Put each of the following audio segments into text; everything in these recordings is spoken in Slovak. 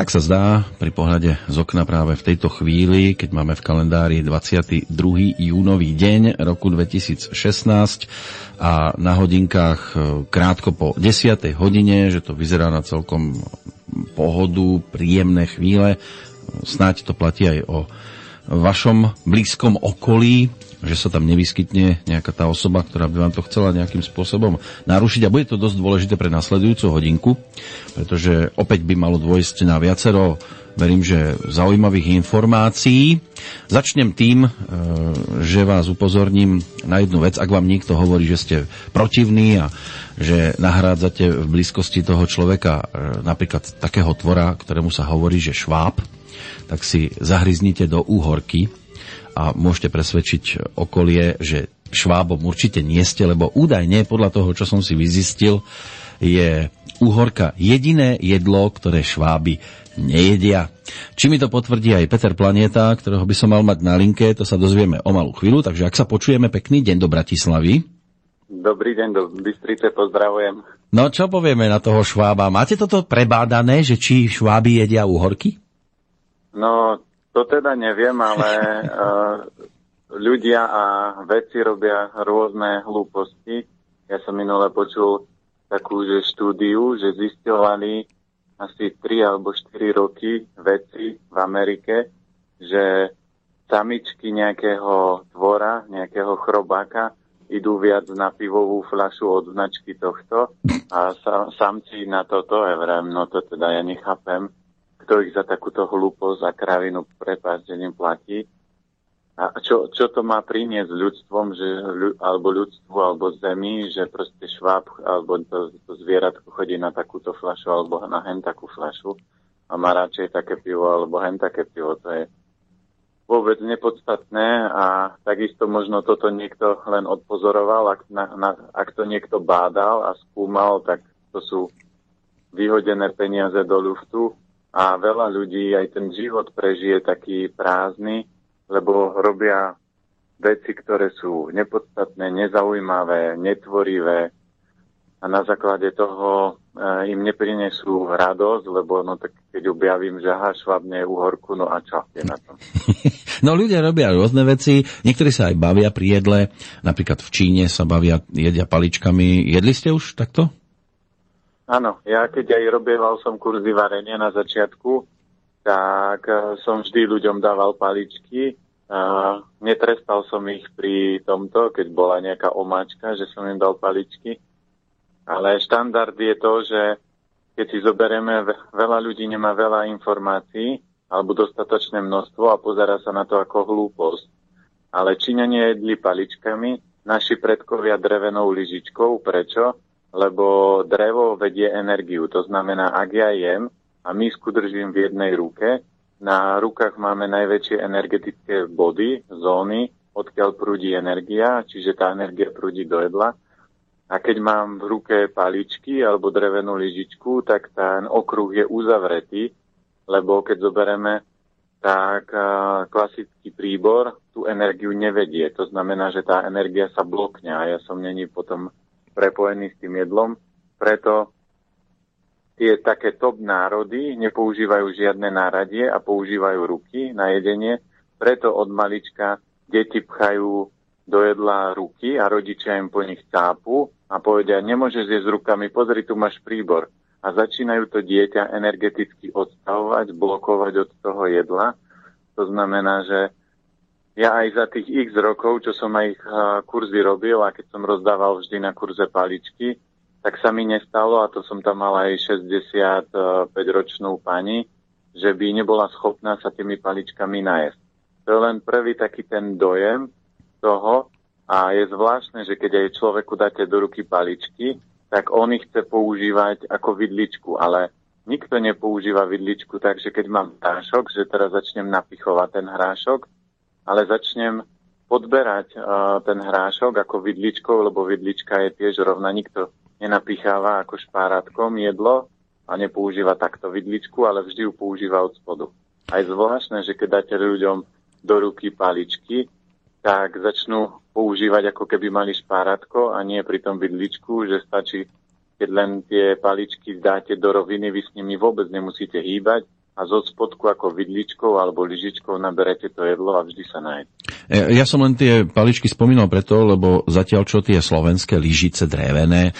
Tak sa zdá pri pohľade z okna práve v tejto chvíli, keď máme v kalendári 22. júnový deň roku 2016 a na hodinkách e, krátko po 10. hodine, že to vyzerá na celkom pohodu, príjemné chvíle. Snáď to platí aj o vašom blízkom okolí, že sa tam nevyskytne nejaká tá osoba, ktorá by vám to chcela nejakým spôsobom narušiť. A bude to dosť dôležité pre nasledujúcu hodinku, pretože opäť by malo dôjsť na viacero, verím, že zaujímavých informácií. Začnem tým, e, že vás upozorním na jednu vec. Ak vám niekto hovorí, že ste protivní a že nahrádzate v blízkosti toho človeka e, napríklad takého tvora, ktorému sa hovorí, že šváb, tak si zahryznite do úhorky a môžete presvedčiť okolie, že švábom určite nie ste, lebo údajne podľa toho, čo som si vyzistil, je úhorka jediné jedlo, ktoré šváby nejedia. Či mi to potvrdí aj Peter Planeta, ktorého by som mal mať na linke, to sa dozvieme o malú chvíľu, takže ak sa počujeme, pekný deň do Bratislavy. Dobrý deň do Bystrice, pozdravujem. No čo povieme na toho švába? Máte toto prebádané, že či šváby jedia úhorky? No, to teda neviem, ale uh, ľudia a veci robia rôzne hlúposti. Ja som minule počul takú že štúdiu, že zistovali asi 3 alebo 4 roky veci v Amerike, že samičky nejakého tvora, nejakého chrobáka idú viac na pivovú fľašu od značky tohto a sa, samci na toto, ja vrem, no to teda ja nechápem kto ich za takúto hlúposť a kravinu prepáčením platí. A čo, čo to má priniesť ľudstvom, že, alebo ľudstvu, alebo zemi, že proste šváb, alebo to, to zvieratko chodí na takúto flašu, alebo na hen takú flašu a má radšej také pivo, alebo hen také pivo. To je vôbec nepodstatné a takisto možno toto niekto len odpozoroval, ak, na, na, ak to niekto bádal a skúmal, tak to sú vyhodené peniaze do ľuftu a veľa ľudí aj ten život prežije taký prázdny, lebo robia veci, ktoré sú nepodstatné, nezaujímavé, netvorivé a na základe toho e, im neprinesú radosť, lebo no tak keď objavím, že aha, švabne uhorku, no a čo je na to? No ľudia robia rôzne veci, niektorí sa aj bavia pri jedle, napríklad v Číne sa bavia, jedia paličkami. Jedli ste už takto? Áno, ja keď aj robieval som kurzy varenia na začiatku, tak eh, som vždy ľuďom dával paličky. Netrestal som ich pri tomto, keď bola nejaká omáčka, že som im dal paličky. Ale štandard je to, že keď si zoberieme, veľa ľudí nemá veľa informácií alebo dostatočné množstvo a pozera sa na to ako hlúposť. Ale Číňania jedli paličkami, naši predkovia drevenou lyžičkou. Prečo? Lebo drevo vedie energiu. To znamená, ak ja jem a misku držím v jednej ruke, na rukách máme najväčšie energetické body, zóny, odkiaľ prúdi energia, čiže tá energia prúdi do jedla. A keď mám v ruke paličky alebo drevenú lyžičku, tak ten okruh je uzavretý, lebo keď zoberieme, tak klasický príbor tú energiu nevedie. To znamená, že tá energia sa blokne a ja som není potom prepojený s tým jedlom. Preto tie také top národy nepoužívajú žiadne náradie a používajú ruky na jedenie. Preto od malička deti pchajú do jedla ruky a rodičia im po nich cápu a povedia, nemôžeš jesť rukami, pozri, tu máš príbor. A začínajú to dieťa energeticky odstavovať, blokovať od toho jedla. To znamená, že ja aj za tých x rokov, čo som aj kurzy robil a keď som rozdával vždy na kurze paličky, tak sa mi nestalo, a to som tam mal aj 65-ročnú pani, že by nebola schopná sa tými paličkami najesť. To je len prvý taký ten dojem toho a je zvláštne, že keď aj človeku dáte do ruky paličky, tak on ich chce používať ako vidličku, ale nikto nepoužíva vidličku, takže keď mám hrášok, že teraz začnem napichovať ten hrášok, ale začnem podberať uh, ten hrášok ako vidličkou, lebo vidlička je tiež rovna. Nikto nenapicháva ako špárátkom jedlo a nepoužíva takto vidličku, ale vždy ju používa od spodu. A je zvláštne, že keď dáte ľuďom do ruky paličky, tak začnú používať ako keby mali špárátko a nie pri tom vidličku, že stačí, keď len tie paličky dáte do roviny, vy s nimi vôbec nemusíte hýbať a zo spodku ako vidličkou alebo lyžičkou naberete to jedlo a vždy sa nájde. E, ja som len tie paličky spomínal preto, lebo zatiaľ čo tie slovenské lyžice drevené,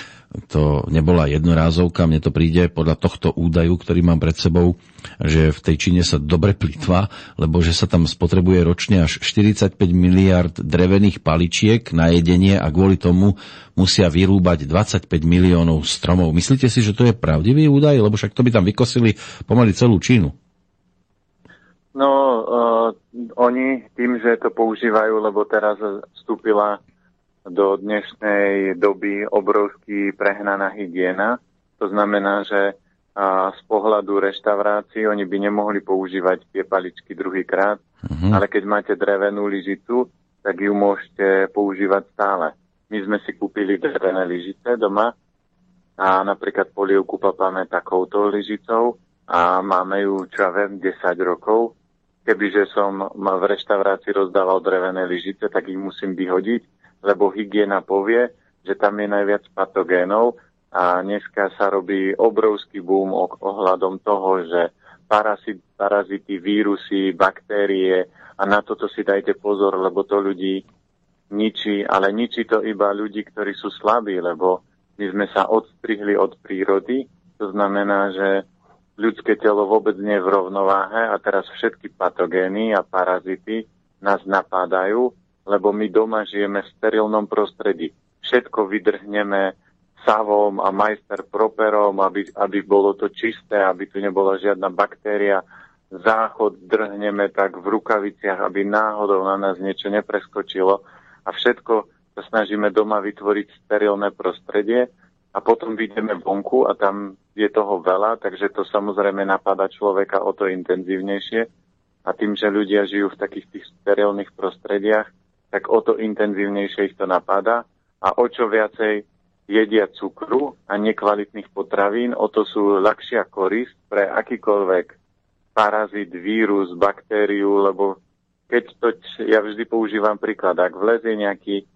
to nebola jednorázovka, mne to príde podľa tohto údaju, ktorý mám pred sebou, že v tej Číne sa dobre plitva, lebo že sa tam spotrebuje ročne až 45 miliard drevených paličiek na jedenie a kvôli tomu musia vyrúbať 25 miliónov stromov. Myslíte si, že to je pravdivý údaj? Lebo však to by tam vykosili pomaly celú Čínu. No, uh, oni tým, že to používajú, lebo teraz vstúpila do dnešnej doby obrovský prehnaná hygiena. To znamená, že a z pohľadu reštaurácií oni by nemohli používať tie paličky druhýkrát, uh-huh. ale keď máte drevenú lyžicu, tak ju môžete používať stále. My sme si kúpili drevené lyžice doma a napríklad polievku papáme takouto lyžicou a máme ju, čo ja viem, 10 rokov. Kebyže som v reštaurácii rozdával drevené lyžice, tak ich musím vyhodiť, lebo hygiena povie, že tam je najviac patogénov a dneska sa robí obrovský boom ohľadom toho, že parazity, vírusy, baktérie a na toto si dajte pozor, lebo to ľudí ničí, ale ničí to iba ľudí, ktorí sú slabí, lebo my sme sa odstrihli od prírody, to znamená, že ľudské telo vôbec nie je v rovnováhe a teraz všetky patogény a parazity nás napádajú lebo my doma žijeme v sterilnom prostredí. Všetko vydrhneme savom a majster properom, aby, aby bolo to čisté, aby tu nebola žiadna baktéria. Záchod drhneme tak v rukaviciach, aby náhodou na nás niečo nepreskočilo. A všetko sa snažíme doma vytvoriť sterilné prostredie a potom vidíme vonku a tam je toho veľa, takže to samozrejme napadá človeka o to intenzívnejšie. A tým, že ľudia žijú v takých tých sterilných prostrediach, tak o to intenzívnejšie ich to napáda a o čo viacej jedia cukru a nekvalitných potravín, o to sú ľahšia korist pre akýkoľvek parazit, vírus, baktériu, lebo keď to, ja vždy používam príklad, ak vlezie nejaký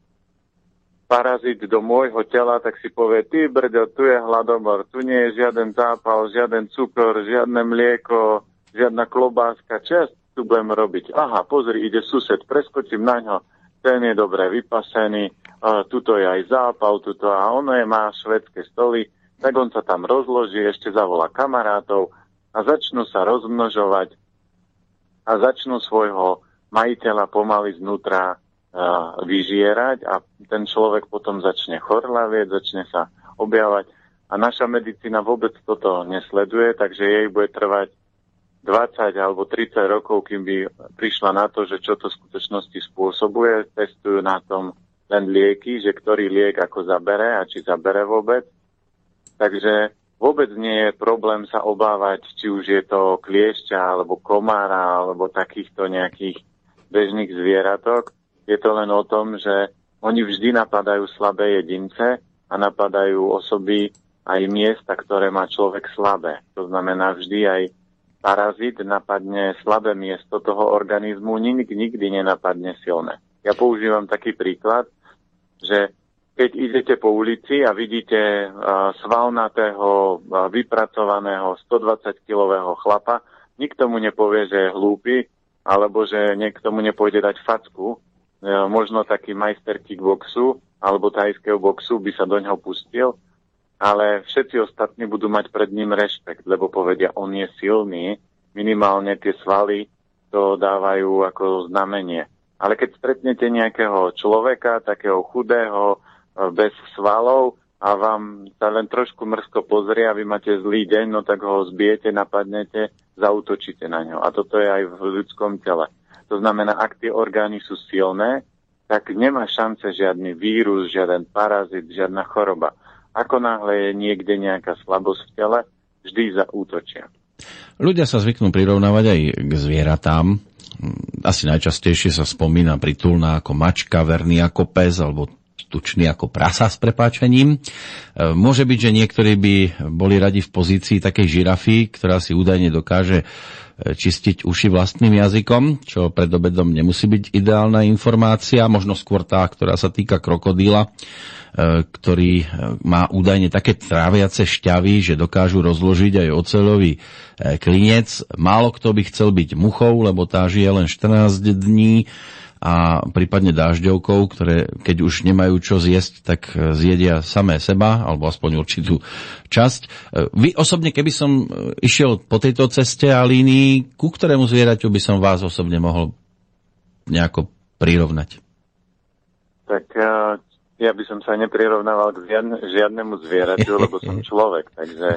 parazit do môjho tela, tak si povie, ty brďo, tu je hladomor, tu nie je žiaden zápal, žiaden cukor, žiadne mlieko, žiadna klobáska, čo ja tu budem robiť? Aha, pozri, ide sused, preskočím na ňo, ten je dobre vypasený, uh, tuto je aj zápal, tuto a ono je, má švedské stoly, tak on sa tam rozloží, ešte zavolá kamarátov a začnú sa rozmnožovať a začnú svojho majiteľa pomaly znútra uh, vyžierať a ten človek potom začne chorlavieť, začne sa objavať. A naša medicína vôbec toto nesleduje, takže jej bude trvať 20 alebo 30 rokov, kým by prišla na to, že čo to v skutočnosti spôsobuje. Testujú na tom len lieky, že ktorý liek ako zabere a či zabere vôbec. Takže vôbec nie je problém sa obávať, či už je to kliešťa alebo komára alebo takýchto nejakých bežných zvieratok. Je to len o tom, že oni vždy napadajú slabé jedince a napadajú osoby aj miesta, ktoré má človek slabé. To znamená vždy aj parazit napadne slabé miesto toho organizmu, nikdy, nikdy nenapadne silné. Ja používam taký príklad, že keď idete po ulici a vidíte uh, svalnatého, uh, vypracovaného 120-kilového chlapa, nikto mu nepovie, že je hlúpy, alebo že niekto mu nepôjde dať facku. Uh, možno taký majster kickboxu alebo tajského boxu by sa do ňoho pustil, ale všetci ostatní budú mať pred ním rešpekt, lebo povedia, on je silný, minimálne tie svaly to dávajú ako znamenie. Ale keď stretnete nejakého človeka, takého chudého, e, bez svalov a vám sa len trošku mrzko pozrie a vy máte zlý deň, no tak ho zbijete, napadnete, zautočíte na ňo. A toto je aj v ľudskom tele. To znamená, ak tie orgány sú silné, tak nemá šance žiadny vírus, žiaden parazit, žiadna choroba. Ako náhle je niekde nejaká slabosť v tele, vždy zaútočia. Ľudia sa zvyknú prirovnávať aj k zvieratám. Asi najčastejšie sa spomína pritulná ako mačka, verný ako pes alebo tučný ako prasa s prepáčením. E, môže byť, že niektorí by boli radi v pozícii takej žirafy, ktorá si údajne dokáže e, čistiť uši vlastným jazykom, čo pred obedom nemusí byť ideálna informácia, možno skôr tá, ktorá sa týka krokodíla ktorý má údajne také tráviace šťavy, že dokážu rozložiť aj oceľový klinec. Málo kto by chcel byť muchou, lebo tá žije len 14 dní a prípadne dážďovkou, ktoré keď už nemajú čo zjesť, tak e, zjedia samé seba, alebo aspoň určitú časť. E, vy osobne, keby som e, išiel po tejto ceste a línii, ku ktorému zvieraťu by som vás osobne mohol nejako prirovnať? Tak ja by som sa neprirovnával k žiadnemu zvieraťu, lebo som človek. Takže,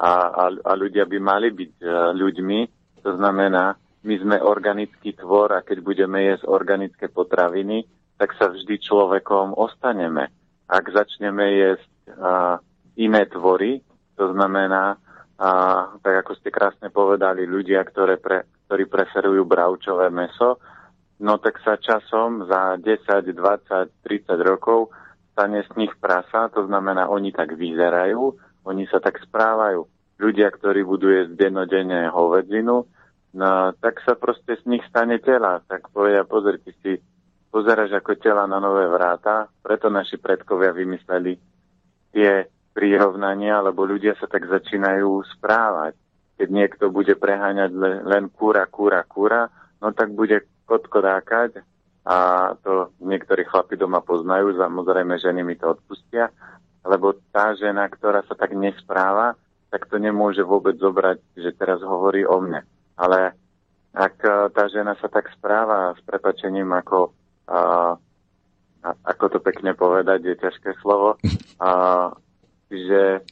a, a, a ľudia by mali byť ľuďmi, to znamená, my sme organický tvor a keď budeme jesť organické potraviny, tak sa vždy človekom ostaneme. Ak začneme jesť a, iné tvory, to znamená, a, tak ako ste krásne povedali, ľudia, ktoré pre, ktorí preferujú bravčové meso, no tak sa časom za 10, 20, 30 rokov stane z nich prasa, to znamená, oni tak vyzerajú, oni sa tak správajú. Ľudia, ktorí budú jesť denodenne hovedzinu, No, tak sa proste z nich stane tela. Tak povedia, pozri, ty si pozeráš ako tela na nové vráta, preto naši predkovia vymysleli tie prirovnania, lebo ľudia sa tak začínajú správať. Keď niekto bude preháňať len kúra, kúra, kúra, no tak bude kotkodákať a to niektorí chlapi doma poznajú, samozrejme ženy mi to odpustia, lebo tá žena, ktorá sa tak nespráva, tak to nemôže vôbec zobrať, že teraz hovorí o mne. Ale ak e, tá žena sa tak správa s prepačením ako, a, ako to pekne povedať, je ťažké slovo, a, že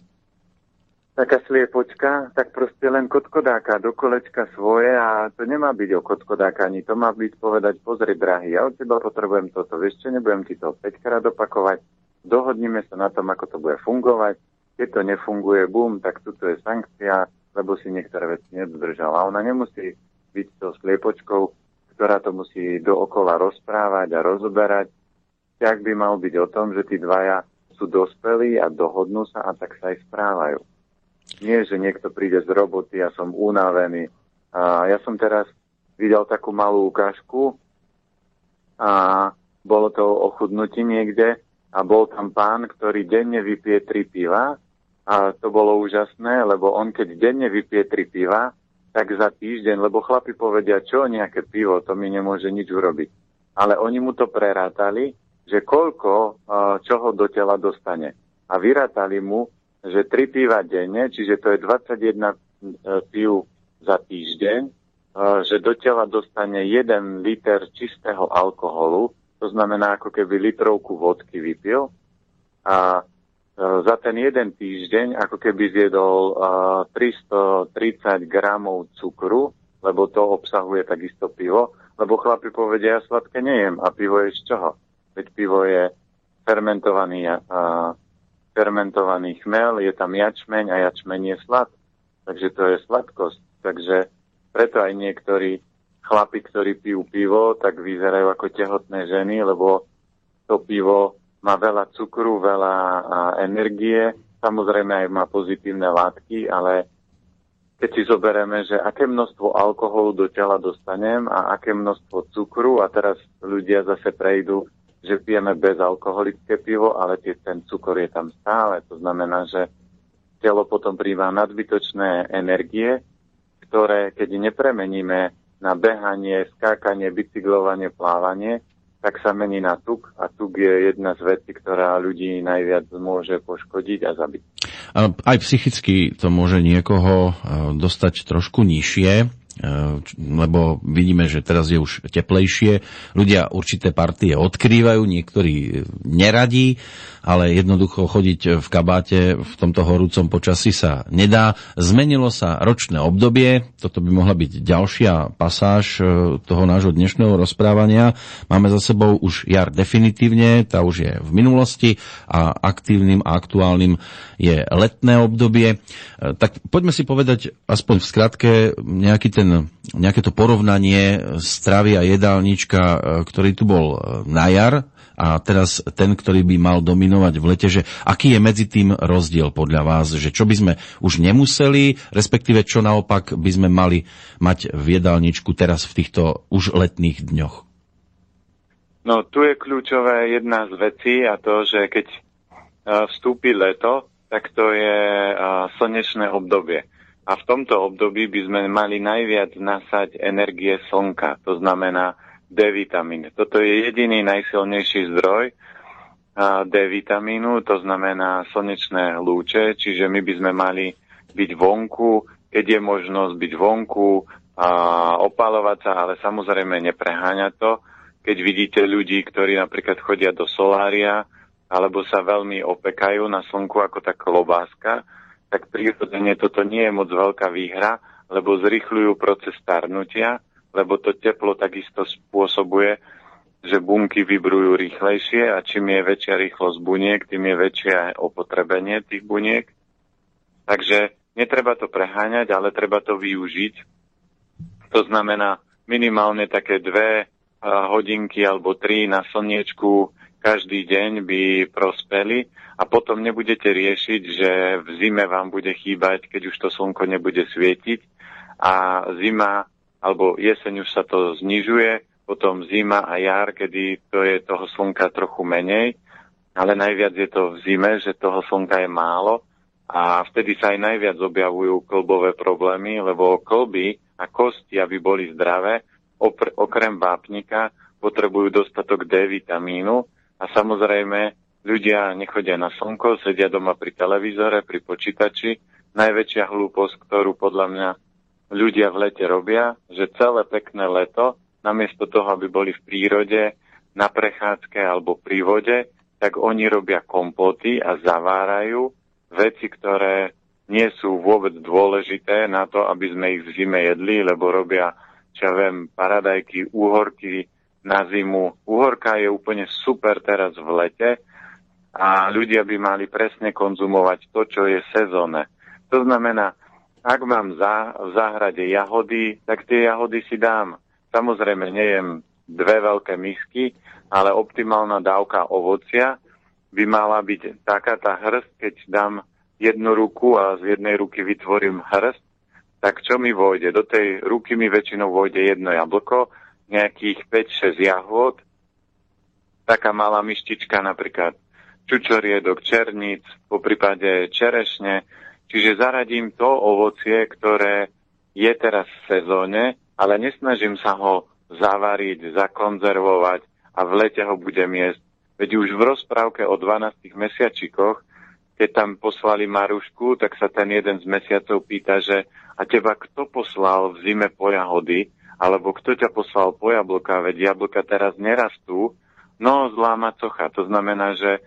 taká sliepočka, tak proste len kotkodáka do kolečka svoje a to nemá byť o kotkodákaní, to má byť povedať, pozri drahý, ja od teba potrebujem toto, vieš čo, nebudem ti to 5 krát opakovať, dohodnime sa na tom, ako to bude fungovať, keď to nefunguje, bum, tak tuto je sankcia, lebo si niektoré veci nedodržal. A ona nemusí byť tou sliepočkou, ktorá to musí dookola rozprávať a rozoberať. Tak by mal byť o tom, že tí dvaja sú dospelí a dohodnú sa a tak sa aj správajú. Nie, že niekto príde z roboty a som unavený. A ja som teraz videl takú malú ukážku a bolo to o niekde a bol tam pán, ktorý denne vypije tri piva a to bolo úžasné, lebo on keď denne vypije tri piva, tak za týždeň, lebo chlapi povedia, čo nejaké pivo, to mi nemôže nič urobiť. Ale oni mu to prerátali, že koľko čoho do tela dostane. A vyrátali mu, že tri piva denne, čiže to je 21 e, piv za týždeň, e, že do tela dostane 1 liter čistého alkoholu, to znamená ako keby litrovku vodky vypil. A E, za ten jeden týždeň ako keby zjedol 330 e, gramov cukru, lebo to obsahuje takisto pivo, lebo chlapi povedia, ja sladké nejem a pivo je z čoho? Veď pivo je fermentovaný, fermentovaný chmel, je tam jačmeň a jačmeň je slad. Takže to je sladkosť. Takže preto aj niektorí chlapi, ktorí pijú pivo, tak vyzerajú ako tehotné ženy, lebo to pivo má veľa cukru, veľa energie, samozrejme aj má pozitívne látky, ale keď si zoberieme, že aké množstvo alkoholu do tela dostanem a aké množstvo cukru a teraz ľudia zase prejdú, že pijeme bezalkoholické pivo, ale tie, ten cukor je tam stále. To znamená, že telo potom príjma nadbytočné energie, ktoré keď nepremeníme na behanie, skákanie, bicyklovanie, plávanie, tak sa mení na tuk a tuk je jedna z vecí, ktorá ľudí najviac môže poškodiť a zabiť. Aj psychicky to môže niekoho dostať trošku nižšie Eh, lebo vidíme, že teraz je už teplejšie. Ľudia určité partie odkrývajú, niektorí neradí, ale jednoducho chodiť v kabáte v tomto horúcom počasí sa nedá. Zmenilo sa ročné obdobie, toto by mohla byť ďalšia pasáž eh, toho nášho dnešného rozprávania. Máme za sebou už jar definitívne, tá už je v minulosti a aktívnym a aktuálnym je letné obdobie. Eh, tak poďme si povedať aspoň v skratke nejaký ten ten, nejaké to porovnanie stravy a jedálnička, e, ktorý tu bol e, na jar a teraz ten, ktorý by mal dominovať v lete, že aký je medzi tým rozdiel podľa vás, že čo by sme už nemuseli, respektíve čo naopak by sme mali mať v jedálničku teraz v týchto už letných dňoch? No tu je kľúčové jedna z vecí a to, že keď vstúpi leto, tak to je slnečné obdobie. A v tomto období by sme mali najviac nasať energie slnka, to znamená D vitamín. Toto je jediný najsilnejší zdroj D vitamínu, to znamená slnečné lúče, čiže my by sme mali byť vonku, keď je možnosť byť vonku, a opalovať sa, ale samozrejme nepreháňať to. Keď vidíte ľudí, ktorí napríklad chodia do solária, alebo sa veľmi opekajú na slnku ako tá klobáska, tak prírodzene toto nie je moc veľká výhra, lebo zrychľujú proces starnutia, lebo to teplo takisto spôsobuje, že bunky vybrujú rýchlejšie a čím je väčšia rýchlosť buniek, tým je väčšie opotrebenie tých buniek. Takže netreba to preháňať, ale treba to využiť. To znamená minimálne také dve hodinky alebo tri na slniečku každý deň by prospeli a potom nebudete riešiť, že v zime vám bude chýbať, keď už to slnko nebude svietiť. A zima alebo jeseň už sa to znižuje, potom zima a jar, kedy to je toho slnka trochu menej, ale najviac je to v zime, že toho slnka je málo. A vtedy sa aj najviac objavujú klbové problémy, lebo klby a kosti, aby boli zdravé, okrem vápnika, potrebujú dostatok D vitamínu a samozrejme, ľudia nechodia na slnko, sedia doma pri televízore, pri počítači. Najväčšia hlúposť, ktorú podľa mňa ľudia v lete robia, že celé pekné leto, namiesto toho, aby boli v prírode, na prechádzke alebo pri vode, tak oni robia kompoty a zavárajú veci, ktoré nie sú vôbec dôležité na to, aby sme ich v zime jedli, lebo robia, čo ja viem, paradajky, úhorky, na zimu. Uhorka je úplne super teraz v lete a ľudia by mali presne konzumovať to, čo je sezónne. To znamená, ak mám za, v záhrade jahody, tak tie jahody si dám. Samozrejme, nejem dve veľké misky, ale optimálna dávka ovocia by mala byť taká tá hrst, keď dám jednu ruku a z jednej ruky vytvorím hrst, tak čo mi vojde? Do tej ruky mi väčšinou vojde jedno jablko, nejakých 5-6 jahôd, taká malá myštička napríklad čučoriedok, černíc, po prípade čerešne, čiže zaradím to ovocie, ktoré je teraz v sezóne, ale nesnažím sa ho zavariť, zakonzervovať a v lete ho budem jesť. Veď už v rozprávke o 12 mesiačikoch, keď tam poslali Marušku, tak sa ten jeden z mesiacov pýta, že a teba kto poslal v zime po jahody? Alebo kto ťa poslal po jablka, veď jablka teraz nerastú, no zlá macocha. To znamená, že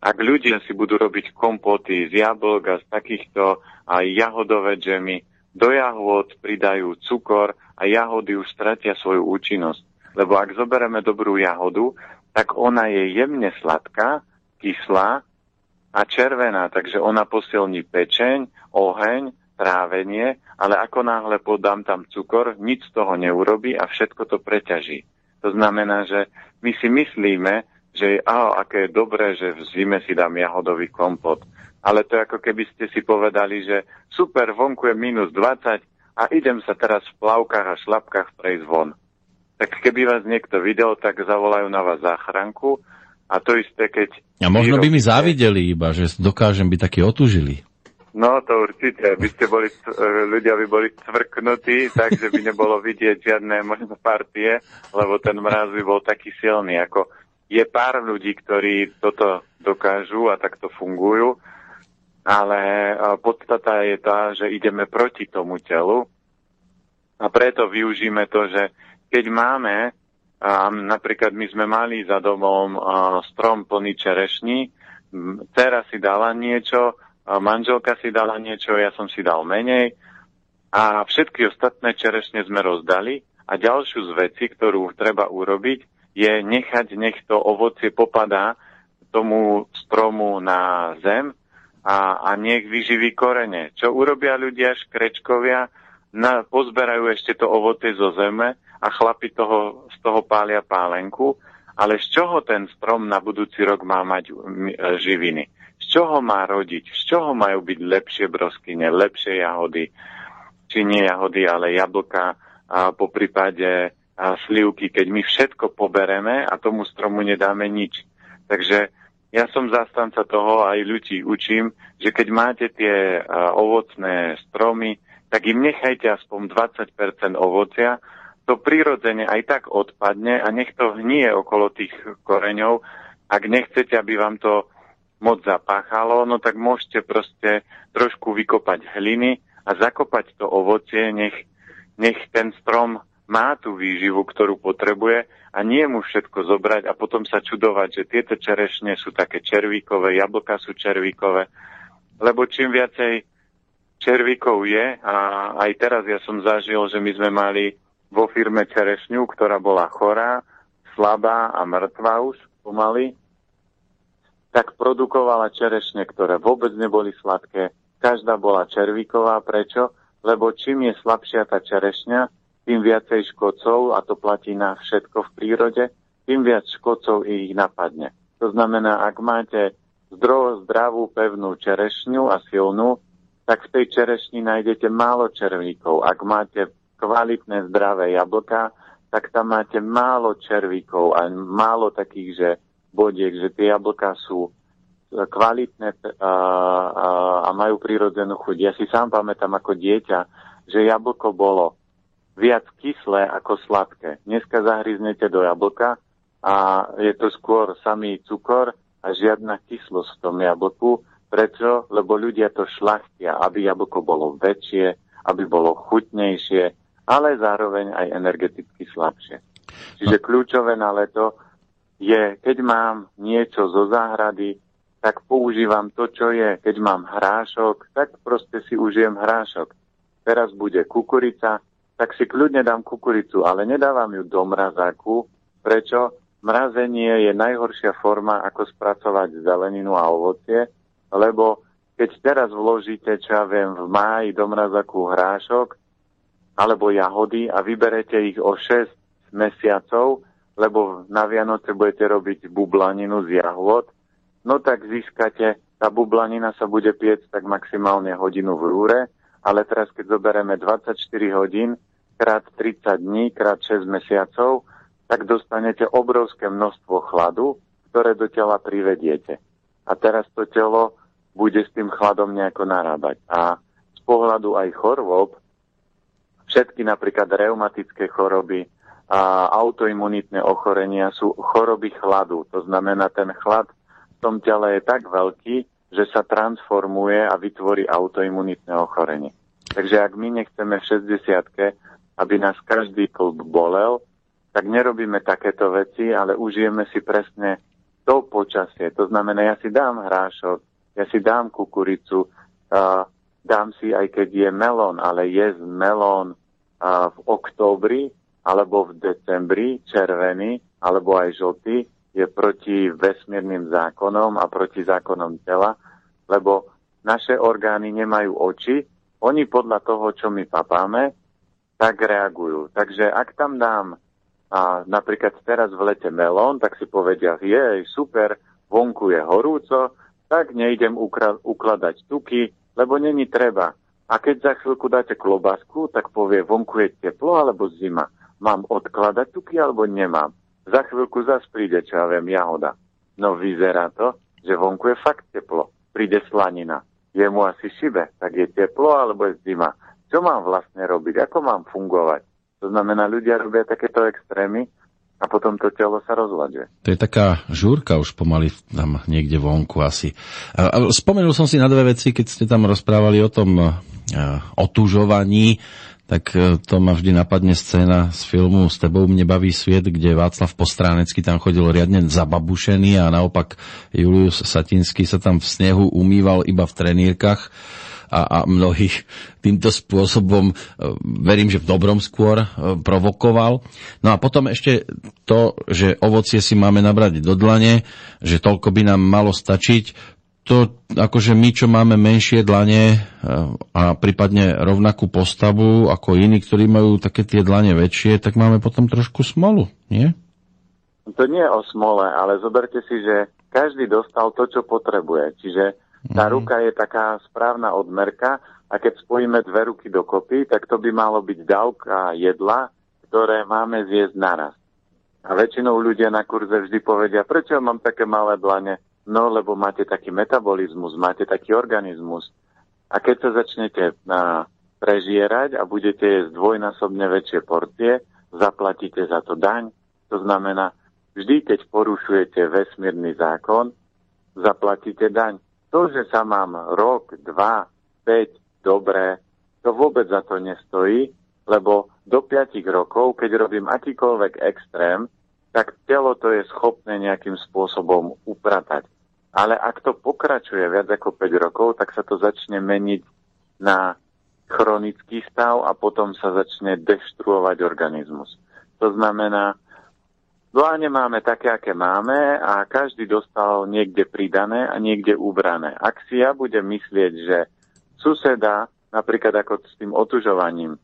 ak ľudia si budú robiť kompoty z jablok a z takýchto aj jahodové džemy, do jahôd pridajú cukor a jahody už stratia svoju účinnosť. Lebo ak zoberieme dobrú jahodu, tak ona je jemne sladká, kyslá a červená, takže ona posilní pečeň, oheň trávenie, ale ako náhle podám tam cukor, nič z toho neurobi a všetko to preťaží. To znamená, že my si myslíme, že oh, aké je dobré, že v zime si dám jahodový kompot. Ale to je ako keby ste si povedali, že super, vonku je minus 20 a idem sa teraz v plavkách a šlapkách prejsť von. Tak keby vás niekto videl, tak zavolajú na vás záchranku a to isté, keď... A možno by mi závideli iba, že dokážem byť taký otužilý. No to určite, by ste boli, e, ľudia by boli cvrknutí, takže by nebolo vidieť žiadne možno partie, lebo ten mraz by bol taký silný. Ako je pár ľudí, ktorí toto dokážu a takto fungujú, ale e, podstata je tá, že ideme proti tomu telu a preto využíme to, že keď máme, napríklad my sme mali za domom strom plný čerešní, dcera si dala niečo, manželka si dala niečo, ja som si dal menej a všetky ostatné čerešne sme rozdali a ďalšiu z veci, ktorú treba urobiť, je nechať, nech to ovocie popadá tomu stromu na zem a, a nech vyživí korene. Čo urobia ľudia, škrečkovia, na, pozberajú ešte to ovocie zo zeme a chlapi toho, z toho pália pálenku, ale z čoho ten strom na budúci rok má mať živiny? Z čoho má rodiť, z čoho majú byť lepšie broskyne, lepšie jahody, či nie jahody, ale jablka, a po prípade a slivky, keď my všetko pobereme a tomu stromu nedáme nič. Takže ja som zastanca toho aj ľudí učím, že keď máte tie uh, ovocné stromy, tak im nechajte aspoň 20% ovocia, to prirodzene aj tak odpadne a nech to hnie okolo tých koreňov. Ak nechcete, aby vám to moc zapáchalo, no tak môžete proste trošku vykopať hliny a zakopať to ovocie, nech, nech ten strom má tú výživu, ktorú potrebuje a nie mu všetko zobrať a potom sa čudovať, že tieto čerešne sú také červíkové, jablka sú červíkové, lebo čím viacej červíkov je a aj teraz ja som zažil, že my sme mali vo firme čerešňu, ktorá bola chorá, slabá a mŕtva už pomaly, tak produkovala čerešne, ktoré vôbec neboli sladké. Každá bola červíková. Prečo? Lebo čím je slabšia tá čerešňa, tým viacej škodcov, a to platí na všetko v prírode, tým viac škodcov ich napadne. To znamená, ak máte zdro, zdravú, pevnú čerešňu a silnú, tak v tej čerešni nájdete málo červíkov. Ak máte kvalitné, zdravé jablka, tak tam máte málo červíkov a málo takých, že bodiek, že tie jablka sú kvalitné a, a, a majú prírodzenú chuť. Ja si sám pamätám ako dieťa, že jablko bolo viac kyslé ako sladké. Dneska zahryznete do jablka a je to skôr samý cukor a žiadna kyslosť v tom jablku. Prečo? Lebo ľudia to šlachtia, aby jablko bolo väčšie, aby bolo chutnejšie, ale zároveň aj energeticky slabšie. Čiže kľúčové na leto je, keď mám niečo zo záhrady, tak používam to, čo je. Keď mám hrášok, tak proste si užijem hrášok. Teraz bude kukurica, tak si kľudne dám kukuricu, ale nedávam ju do mrazáku. Prečo? Mrazenie je najhoršia forma, ako spracovať zeleninu a ovocie, lebo keď teraz vložíte, čo ja viem, v máji do mrazáku hrášok alebo jahody a vyberete ich o 6 mesiacov, lebo na Vianoce budete robiť bublaninu z jahôd, no tak získate, tá bublanina sa bude piec tak maximálne hodinu v rúre, ale teraz keď zoberieme 24 hodín krát 30 dní, krát 6 mesiacov, tak dostanete obrovské množstvo chladu, ktoré do tela privediete. A teraz to telo bude s tým chladom nejako narábať. A z pohľadu aj chorôb, všetky napríklad reumatické choroby a autoimunitné ochorenia sú choroby chladu. To znamená, ten chlad v tom tele je tak veľký, že sa transformuje a vytvorí autoimunitné ochorenie. Takže ak my nechceme v 60 aby nás každý klb bolel, tak nerobíme takéto veci, ale užijeme si presne to počasie. To znamená, ja si dám hrášok, ja si dám kukuricu, uh, dám si aj keď je melón, ale je melón uh, v októbri alebo v decembri červený alebo aj žltý, je proti vesmírnym zákonom a proti zákonom tela, lebo naše orgány nemajú oči, oni podľa toho, čo my papáme, tak reagujú. Takže ak tam dám a napríklad teraz v lete melón, tak si povedia, je super, vonku je horúco, tak nejdem ukra- ukladať tuky, lebo není treba. A keď za chvíľku dáte klobásku, tak povie, vonku je teplo alebo zima. Mám odkladať tuky alebo nemám? Za chvíľku zase príde, čo ja viem, jahoda. No vyzerá to, že vonku je fakt teplo. Príde slanina. Je mu asi šibe, tak je teplo alebo je zima čo mám vlastne robiť, ako mám fungovať. To znamená, ľudia robia takéto extrémy a potom to telo sa rozladuje. To je taká žúrka už pomaly tam niekde vonku asi. Spomenul som si na dve veci, keď ste tam rozprávali o tom otužovaní, tak e, to ma vždy napadne scéna z filmu S tebou mne baví sviet, kde Václav Postránecký tam chodil riadne zababušený a naopak Julius Satinský sa tam v snehu umýval iba v trenírkach a, a mnohých týmto spôsobom, e, verím, že v dobrom skôr e, provokoval. No a potom ešte to, že ovocie si máme nabrať do dlane, že toľko by nám malo stačiť, to akože my, čo máme menšie dlane e, a prípadne rovnakú postavu ako iní, ktorí majú také tie dlane väčšie, tak máme potom trošku smolu, nie? To nie je o smole, ale zoberte si, že každý dostal to, čo potrebuje. Čiže tá mm. ruka je taká správna odmerka a keď spojíme dve ruky dokopy, tak to by malo byť dávka jedla, ktoré máme zjesť naraz. A väčšinou ľudia na kurze vždy povedia, prečo mám také malé dlane? No, lebo máte taký metabolizmus, máte taký organizmus. A keď sa začnete na, prežierať a budete jesť dvojnásobne väčšie porcie, zaplatíte za to daň. To znamená, vždy, keď porušujete vesmírny zákon, zaplatíte daň. To, že sa mám rok, dva, päť, dobré, to vôbec za to nestojí, lebo do 5 rokov, keď robím akýkoľvek extrém, tak telo to je schopné nejakým spôsobom upratať. Ale ak to pokračuje viac ako 5 rokov, tak sa to začne meniť na chronický stav a potom sa začne deštruovať organizmus. To znamená, Dláne máme také, aké máme a každý dostal niekde pridané a niekde ubrané. Ak si ja budem myslieť, že suseda, napríklad ako s tým otužovaním,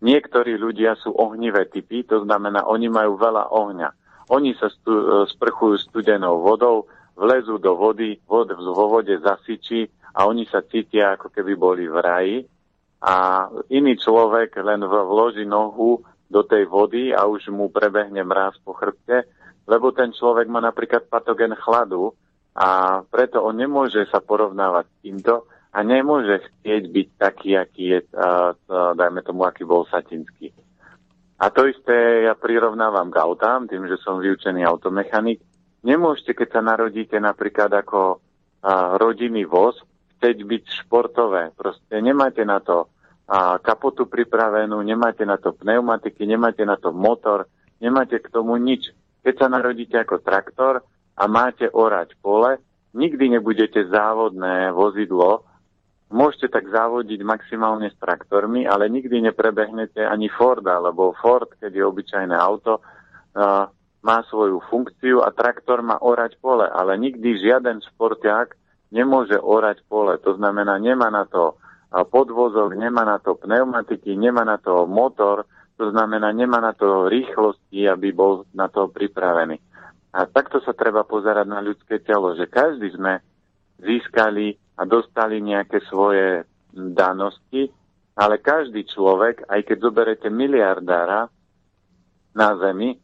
niektorí ľudia sú ohnivé typy, to znamená, oni majú veľa ohňa. Oni sa stu, sprchujú studenou vodou, vlezú do vody, vod, vo vode zasyčí a oni sa cítia, ako keby boli v raji. A iný človek len vloží nohu do tej vody a už mu prebehne mráz po chrbte, lebo ten človek má napríklad patogen chladu a preto on nemôže sa porovnávať s týmto a nemôže chcieť byť taký, aký je, uh, dajme tomu, aký bol Satinský. A to isté ja prirovnávam k autám, tým, že som vyučený automechanik. Nemôžete, keď sa narodíte napríklad ako uh, rodinný voz, chcieť byť športové. Proste nemáte na to a kapotu pripravenú, nemáte na to pneumatiky, nemáte na to motor, nemáte k tomu nič. Keď sa narodíte ako traktor a máte orať pole, nikdy nebudete závodné vozidlo, môžete tak závodiť maximálne s traktormi, ale nikdy neprebehnete ani Forda, lebo Ford, keď je obyčajné auto, uh, má svoju funkciu a traktor má orať pole, ale nikdy žiaden športiak nemôže orať pole. To znamená, nemá na to podvozok, nemá na to pneumatiky, nemá na to motor, to znamená, nemá na to rýchlosti, aby bol na to pripravený. A takto sa treba pozerať na ľudské telo, že každý sme získali a dostali nejaké svoje danosti, ale každý človek, aj keď zoberete miliardára na Zemi,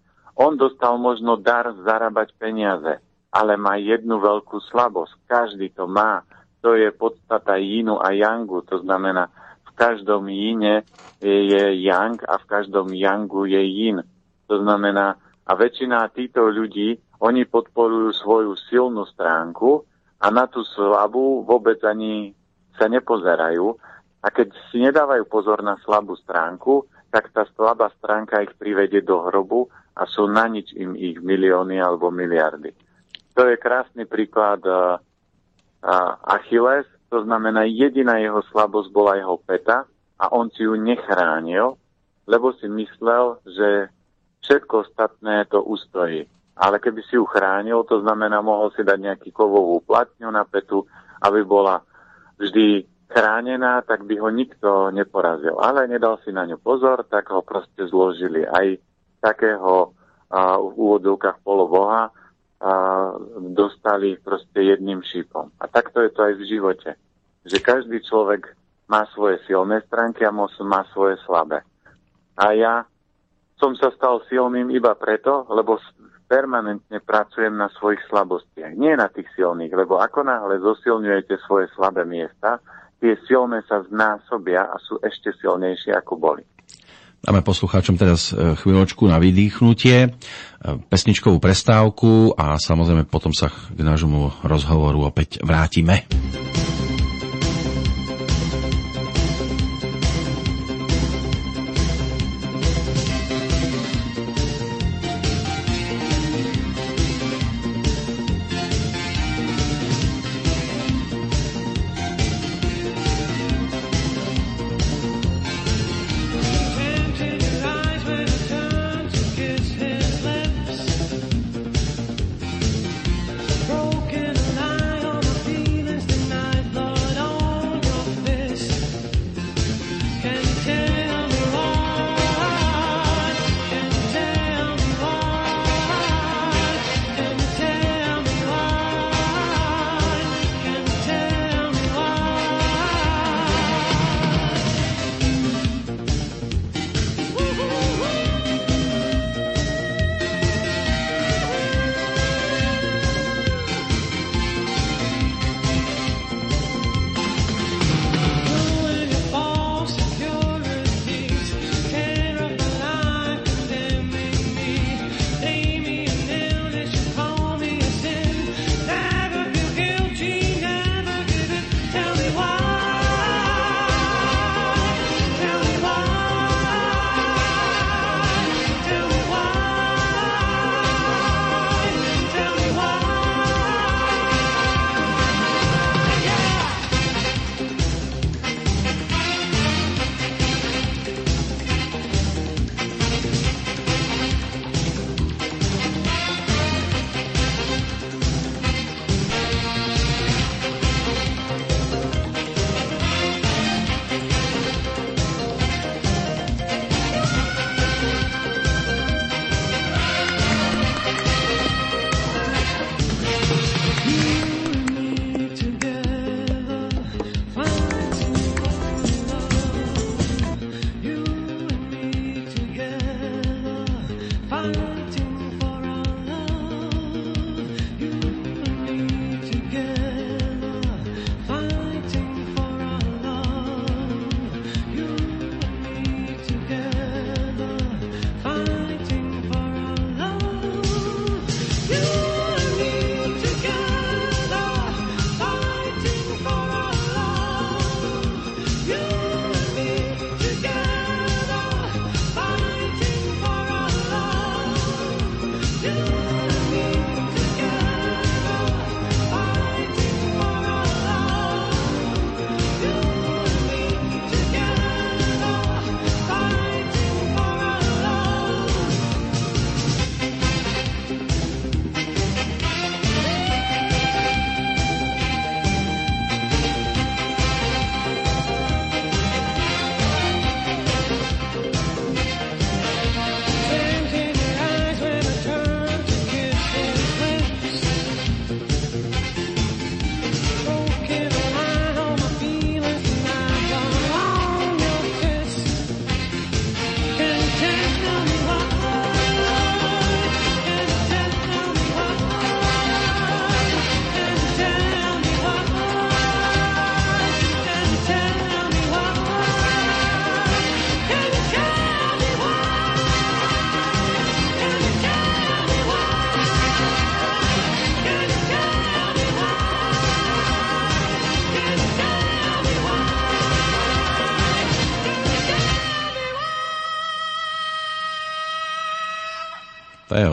on dostal možno dar zarábať peniaze, ale má jednu veľkú slabosť. Každý to má to je podstata yinu a yangu, to znamená v každom yine je yang a v každom yangu je yin. To znamená, a väčšina týchto ľudí, oni podporujú svoju silnú stránku a na tú slabú vôbec ani sa nepozerajú. A keď si nedávajú pozor na slabú stránku, tak tá slabá stránka ich privedie do hrobu a sú na nič im ich milióny alebo miliardy. To je krásny príklad uh, Achilles, to znamená jediná jeho slabosť bola jeho peta a on si ju nechránil, lebo si myslel, že všetko ostatné to ustojí. Ale keby si ju chránil, to znamená, mohol si dať nejaký kovovú platňu na petu, aby bola vždy chránená, tak by ho nikto neporazil. Ale nedal si na ňu pozor, tak ho proste zložili aj takého uh, v úvodovkách poloboha, a dostali proste jedným šípom. A takto je to aj v živote. Že každý človek má svoje silné stránky a má svoje slabé. A ja som sa stal silným iba preto, lebo permanentne pracujem na svojich slabostiach. Nie na tých silných, lebo ako náhle zosilňujete svoje slabé miesta, tie silné sa znásobia a sú ešte silnejšie, ako boli. Dáme poslucháčom teraz e, chvíľočku na vydýchnutie, e, pesničkovú prestávku a samozrejme potom sa k nášmu rozhovoru opäť vrátime.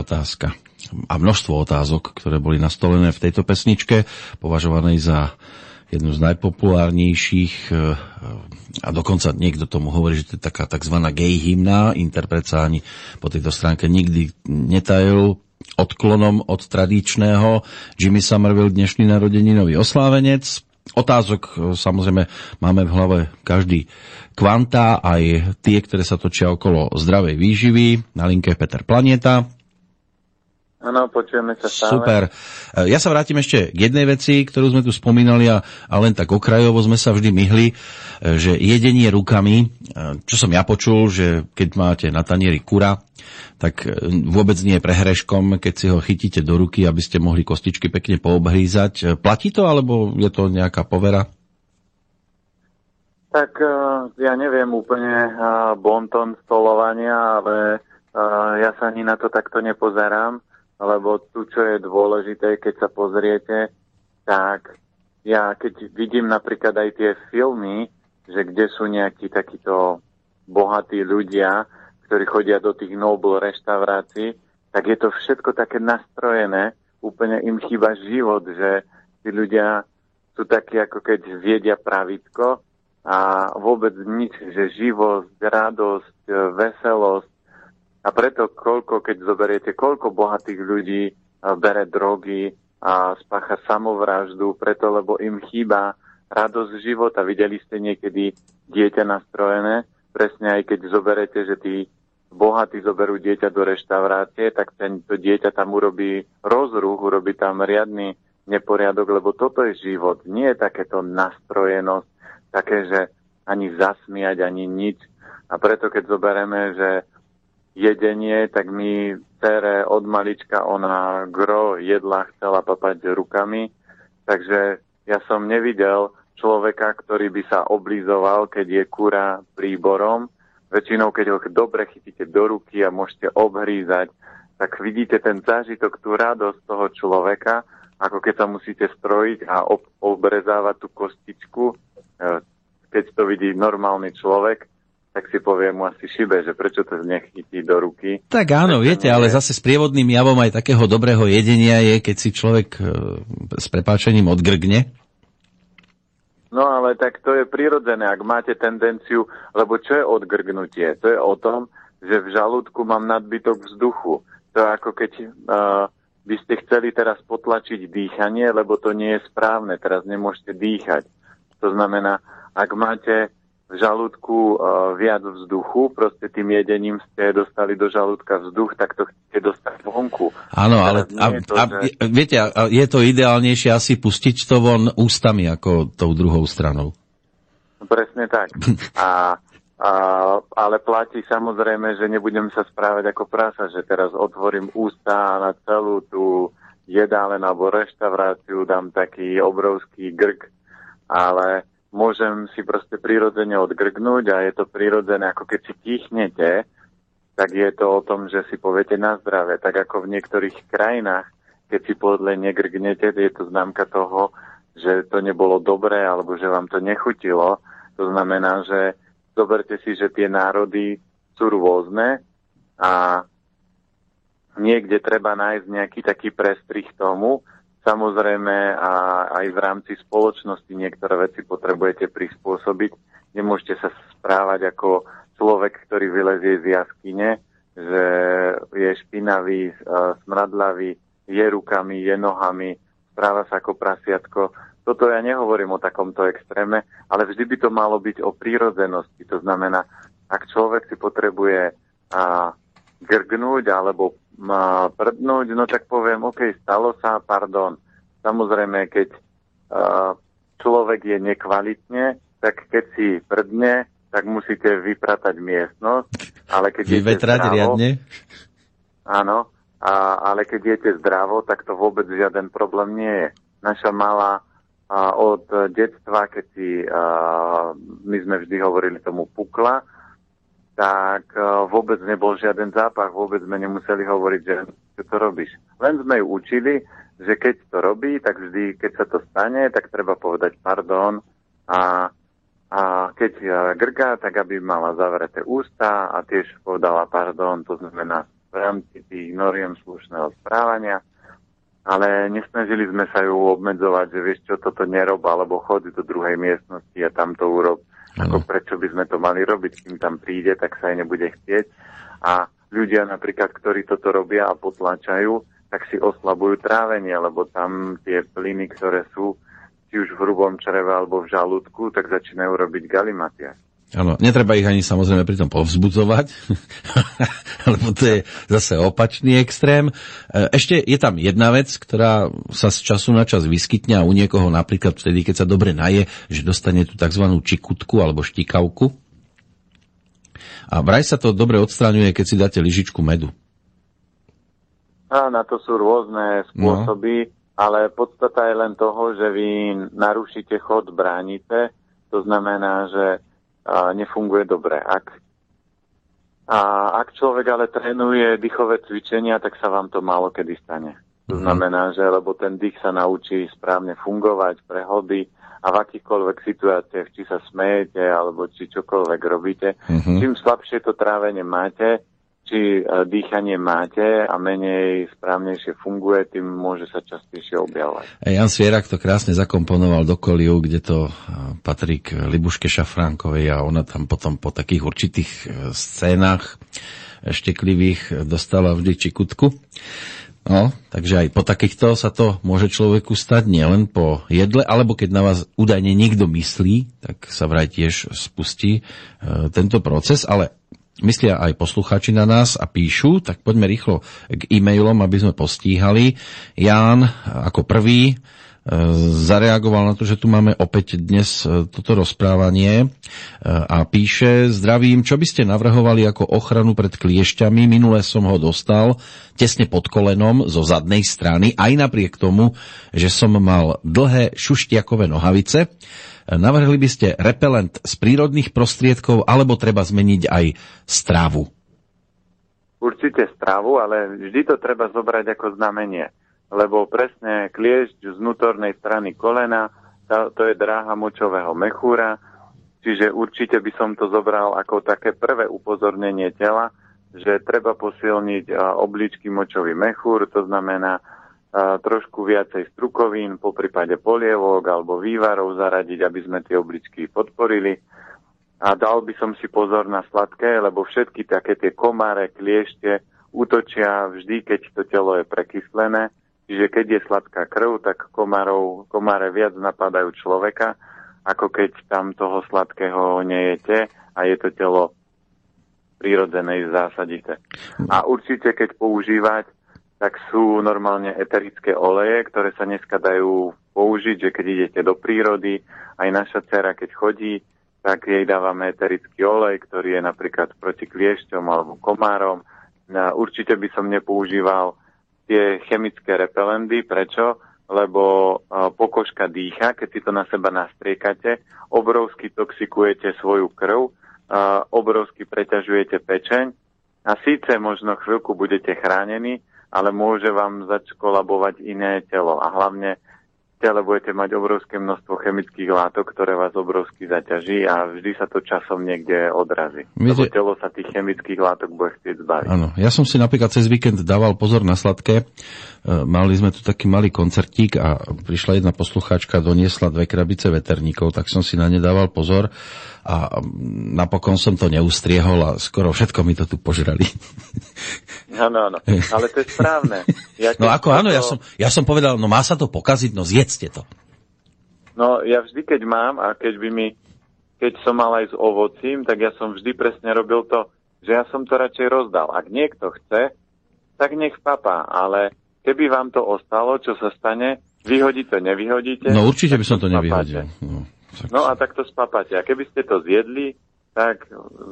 Otázka. A množstvo otázok, ktoré boli nastolené v tejto pesničke, považovanej za jednu z najpopulárnejších e, a dokonca niekto tomu hovorí, že to je taká tzv. gay hymna, interpret sa ani po tejto stránke nikdy netajil odklonom od tradičného. Jimmy Somerville, dnešný narodeninový oslávenec. Otázok e, samozrejme máme v hlave každý kvanta, aj tie, ktoré sa točia okolo zdravej výživy. Na linke Peter Planeta. Áno, počujeme sa stále. Super. E, ja sa vrátim ešte k jednej veci, ktorú sme tu spomínali a, a len tak okrajovo sme sa vždy myhli, e, že jedenie rukami, e, čo som ja počul, že keď máte na tanieri kura, tak vôbec nie je prehreškom, keď si ho chytíte do ruky, aby ste mohli kostičky pekne poobhrízať. Platí to, alebo je to nejaká povera? Tak ja neviem úplne bonton stolovania, ale ja sa ani na to takto nepozerám lebo tu, čo je dôležité, keď sa pozriete, tak ja keď vidím napríklad aj tie filmy, že kde sú nejakí takíto bohatí ľudia, ktorí chodia do tých Noble reštaurácií, tak je to všetko také nastrojené, úplne im chýba život, že tí ľudia sú takí, ako keď zjedia pravitko a vôbec nič, že živosť, radosť, veselosť, a preto, koľko, keď zoberiete, koľko bohatých ľudí bere drogy a spácha samovraždu, preto, lebo im chýba radosť života. Videli ste niekedy dieťa nastrojené? Presne aj keď zoberete, že tí bohatí zoberú dieťa do reštaurácie, tak ten, to dieťa tam urobí rozruch, urobí tam riadny neporiadok, lebo toto je život. Nie je takéto nastrojenosť, také, že ani zasmiať, ani nič. A preto, keď zoberieme, že jedenie, tak mi cere od malička ona gro jedla chcela papať rukami, takže ja som nevidel človeka, ktorý by sa oblizoval, keď je kura príborom. Väčšinou, keď ho dobre chytíte do ruky a môžete obhrízať, tak vidíte ten zážitok, tú radosť toho človeka, ako keď sa musíte strojiť a ob- obrezávať tú kostičku, e, keď to vidí normálny človek, tak si povie mu asi šibe, že prečo to nechytí do ruky. Tak áno, viete, ale zase s prievodným javom aj takého dobrého jedenia je, keď si človek e, s prepáčením odgrgne. No ale tak to je prirodzené, ak máte tendenciu, lebo čo je odgrgnutie? To je o tom, že v žalúdku mám nadbytok vzduchu. To je ako keď uh, by ste chceli teraz potlačiť dýchanie, lebo to nie je správne, teraz nemôžete dýchať. To znamená, ak máte v žalúdku uh, viac vzduchu, proste tým jedením ste dostali do žalúdka vzduch, tak to chcete dostať vonku. Áno, ale a, to, a, že... viete, a je to ideálnejšie asi pustiť to von ústami ako tou druhou stranou. Presne tak. A, a, ale platí samozrejme, že nebudem sa správať ako prasa, že teraz otvorím ústa a na celú tú jedálen alebo reštauráciu dám taký obrovský grk, ale môžem si proste prirodzene odgrgnúť a je to prirodzené, ako keď si kýchnete, tak je to o tom, že si poviete na zdravé. Tak ako v niektorých krajinách, keď si podle negrgnete, je to známka toho, že to nebolo dobré alebo že vám to nechutilo. To znamená, že zoberte si, že tie národy sú rôzne a niekde treba nájsť nejaký taký prestrih tomu, Samozrejme a aj v rámci spoločnosti niektoré veci potrebujete prispôsobiť. Nemôžete sa správať ako človek, ktorý vylezie z jaskyne, že je špinavý, smradlavý, je rukami, je nohami, správa sa ako prasiatko. Toto ja nehovorím o takomto extréme, ale vždy by to malo byť o prírodzenosti. To znamená, ak človek si potrebuje a, grgnúť alebo prdnúť, no tak poviem, OK, stalo sa, pardon. Samozrejme, keď uh, človek je nekvalitne, tak keď si prdne, tak musíte vypratať miestnosť, ale keď Vyvetrať zdravo, riadne? Áno, a, ale keď jete zdravo, tak to vôbec žiaden problém nie je. Naša malá a od detstva, keď si, a, my sme vždy hovorili tomu pukla, tak uh, vôbec nebol žiaden zápach, vôbec sme nemuseli hovoriť, že čo to robíš. Len sme ju učili, že keď to robí, tak vždy, keď sa to stane, tak treba povedať pardon a, a keď uh, grga, tak aby mala zavreté ústa a tiež povedala pardon, to znamená rámci tých noriem slušného správania, ale nesnažili sme sa ju obmedzovať, že vieš čo, toto nerob, alebo chod do druhej miestnosti a tam to urob. Ako prečo by sme to mali robiť, kým tam príde, tak sa aj nebude chcieť. A ľudia napríklad, ktorí toto robia a potlačajú, tak si oslabujú trávenie, lebo tam tie plyny, ktoré sú či už v hrubom čreve alebo v žalúdku, tak začínajú robiť galimatia. Áno, netreba ich ani samozrejme pri tom povzbudzovať, lebo to je zase opačný extrém. E, ešte je tam jedna vec, ktorá sa z času na čas vyskytne a u niekoho napríklad vtedy, keď sa dobre naje, že dostane tú tzv. čikutku alebo štikavku. A vraj sa to dobre odstraňuje, keď si dáte lyžičku medu. A na to sú rôzne spôsoby, no. ale podstata je len toho, že vy narušíte chod bránice, to znamená, že nefunguje dobre. Ak, a ak človek ale trénuje dýchové cvičenia, tak sa vám to málo kedy stane. To mhm. znamená, že lebo ten dých sa naučí správne fungovať, prehlby a v akýchkoľvek situáciách, či sa smejete, alebo či čokoľvek robíte, uh-huh. čím slabšie to trávenie máte, či e, dýchanie máte a menej správnejšie funguje, tým môže sa častejšie objavovať. Jan Svierak to krásne zakomponoval do Koliu, kde to e, patrí k Libuške Šafránkovej a ona tam potom po takých určitých e, scénách šteklivých dostala vždy čikutku. No, takže aj po takýchto sa to môže človeku stať nielen po jedle, alebo keď na vás údajne niekto myslí, tak sa vraj tiež spustí e, tento proces, ale myslia aj poslucháči na nás a píšu, tak poďme rýchlo k e-mailom, aby sme postíhali. Ján ako prvý e, zareagoval na to, že tu máme opäť dnes e, toto rozprávanie e, a píše, zdravím, čo by ste navrhovali ako ochranu pred kliešťami? Minule som ho dostal tesne pod kolenom zo zadnej strany, aj napriek tomu, že som mal dlhé šuštiakové nohavice. Navrhli by ste repelent z prírodných prostriedkov, alebo treba zmeniť aj stravu? Určite stravu, ale vždy to treba zobrať ako znamenie. Lebo presne kliešť z vnútornej strany kolena, to je dráha močového mechúra, čiže určite by som to zobral ako také prvé upozornenie tela, že treba posilniť obličky močový mechúr, to znamená trošku viacej strukovín, po prípade polievok alebo vývarov zaradiť, aby sme tie obličky podporili. A dal by som si pozor na sladké, lebo všetky také tie komáre, kliešte útočia vždy, keď to telo je prekyslené. Čiže keď je sladká krv, tak komárov, komáre viac napadajú človeka, ako keď tam toho sladkého nejete a je to telo prírodzené, zásadité. A určite, keď používať tak sú normálne eterické oleje, ktoré sa dneska dajú použiť, že keď idete do prírody, aj naša dcera, keď chodí, tak jej dávame eterický olej, ktorý je napríklad proti kliešťom alebo komárom. Určite by som nepoužíval tie chemické repelendy. Prečo? Lebo pokožka dýcha, keď si to na seba nastriekate, obrovsky toxikujete svoju krv, obrovsky preťažujete pečeň a síce možno chvíľku budete chránení, ale môže vám začkolabovať iné telo. A hlavne tele budete mať obrovské množstvo chemických látok, ktoré vás obrovsky zaťaží a vždy sa to časom niekde odrazí. Viete, Lebo telo sa tých chemických látok bude chcieť zbaviť. Áno, ja som si napríklad cez víkend dával pozor na sladké. E, mali sme tu taký malý koncertík a prišla jedna poslucháčka, doniesla dve krabice veterníkov, tak som si na ne dával pozor a napokon som to neustriehol a skoro všetko mi to tu požrali. Áno, áno, ale to je správne. Ja no ako áno, to... ja, som, ja som povedal, no má sa to pokaziť, no zjedzte to. No ja vždy, keď mám a keď by mi, keď som mal aj s ovocím, tak ja som vždy presne robil to, že ja som to radšej rozdal. Ak niekto chce, tak nech papá, ale keby vám to ostalo, čo sa stane, vyhodíte, nevyhodíte. No určite by som to nevyhodil. No. No a takto spapate. A keby ste to zjedli, tak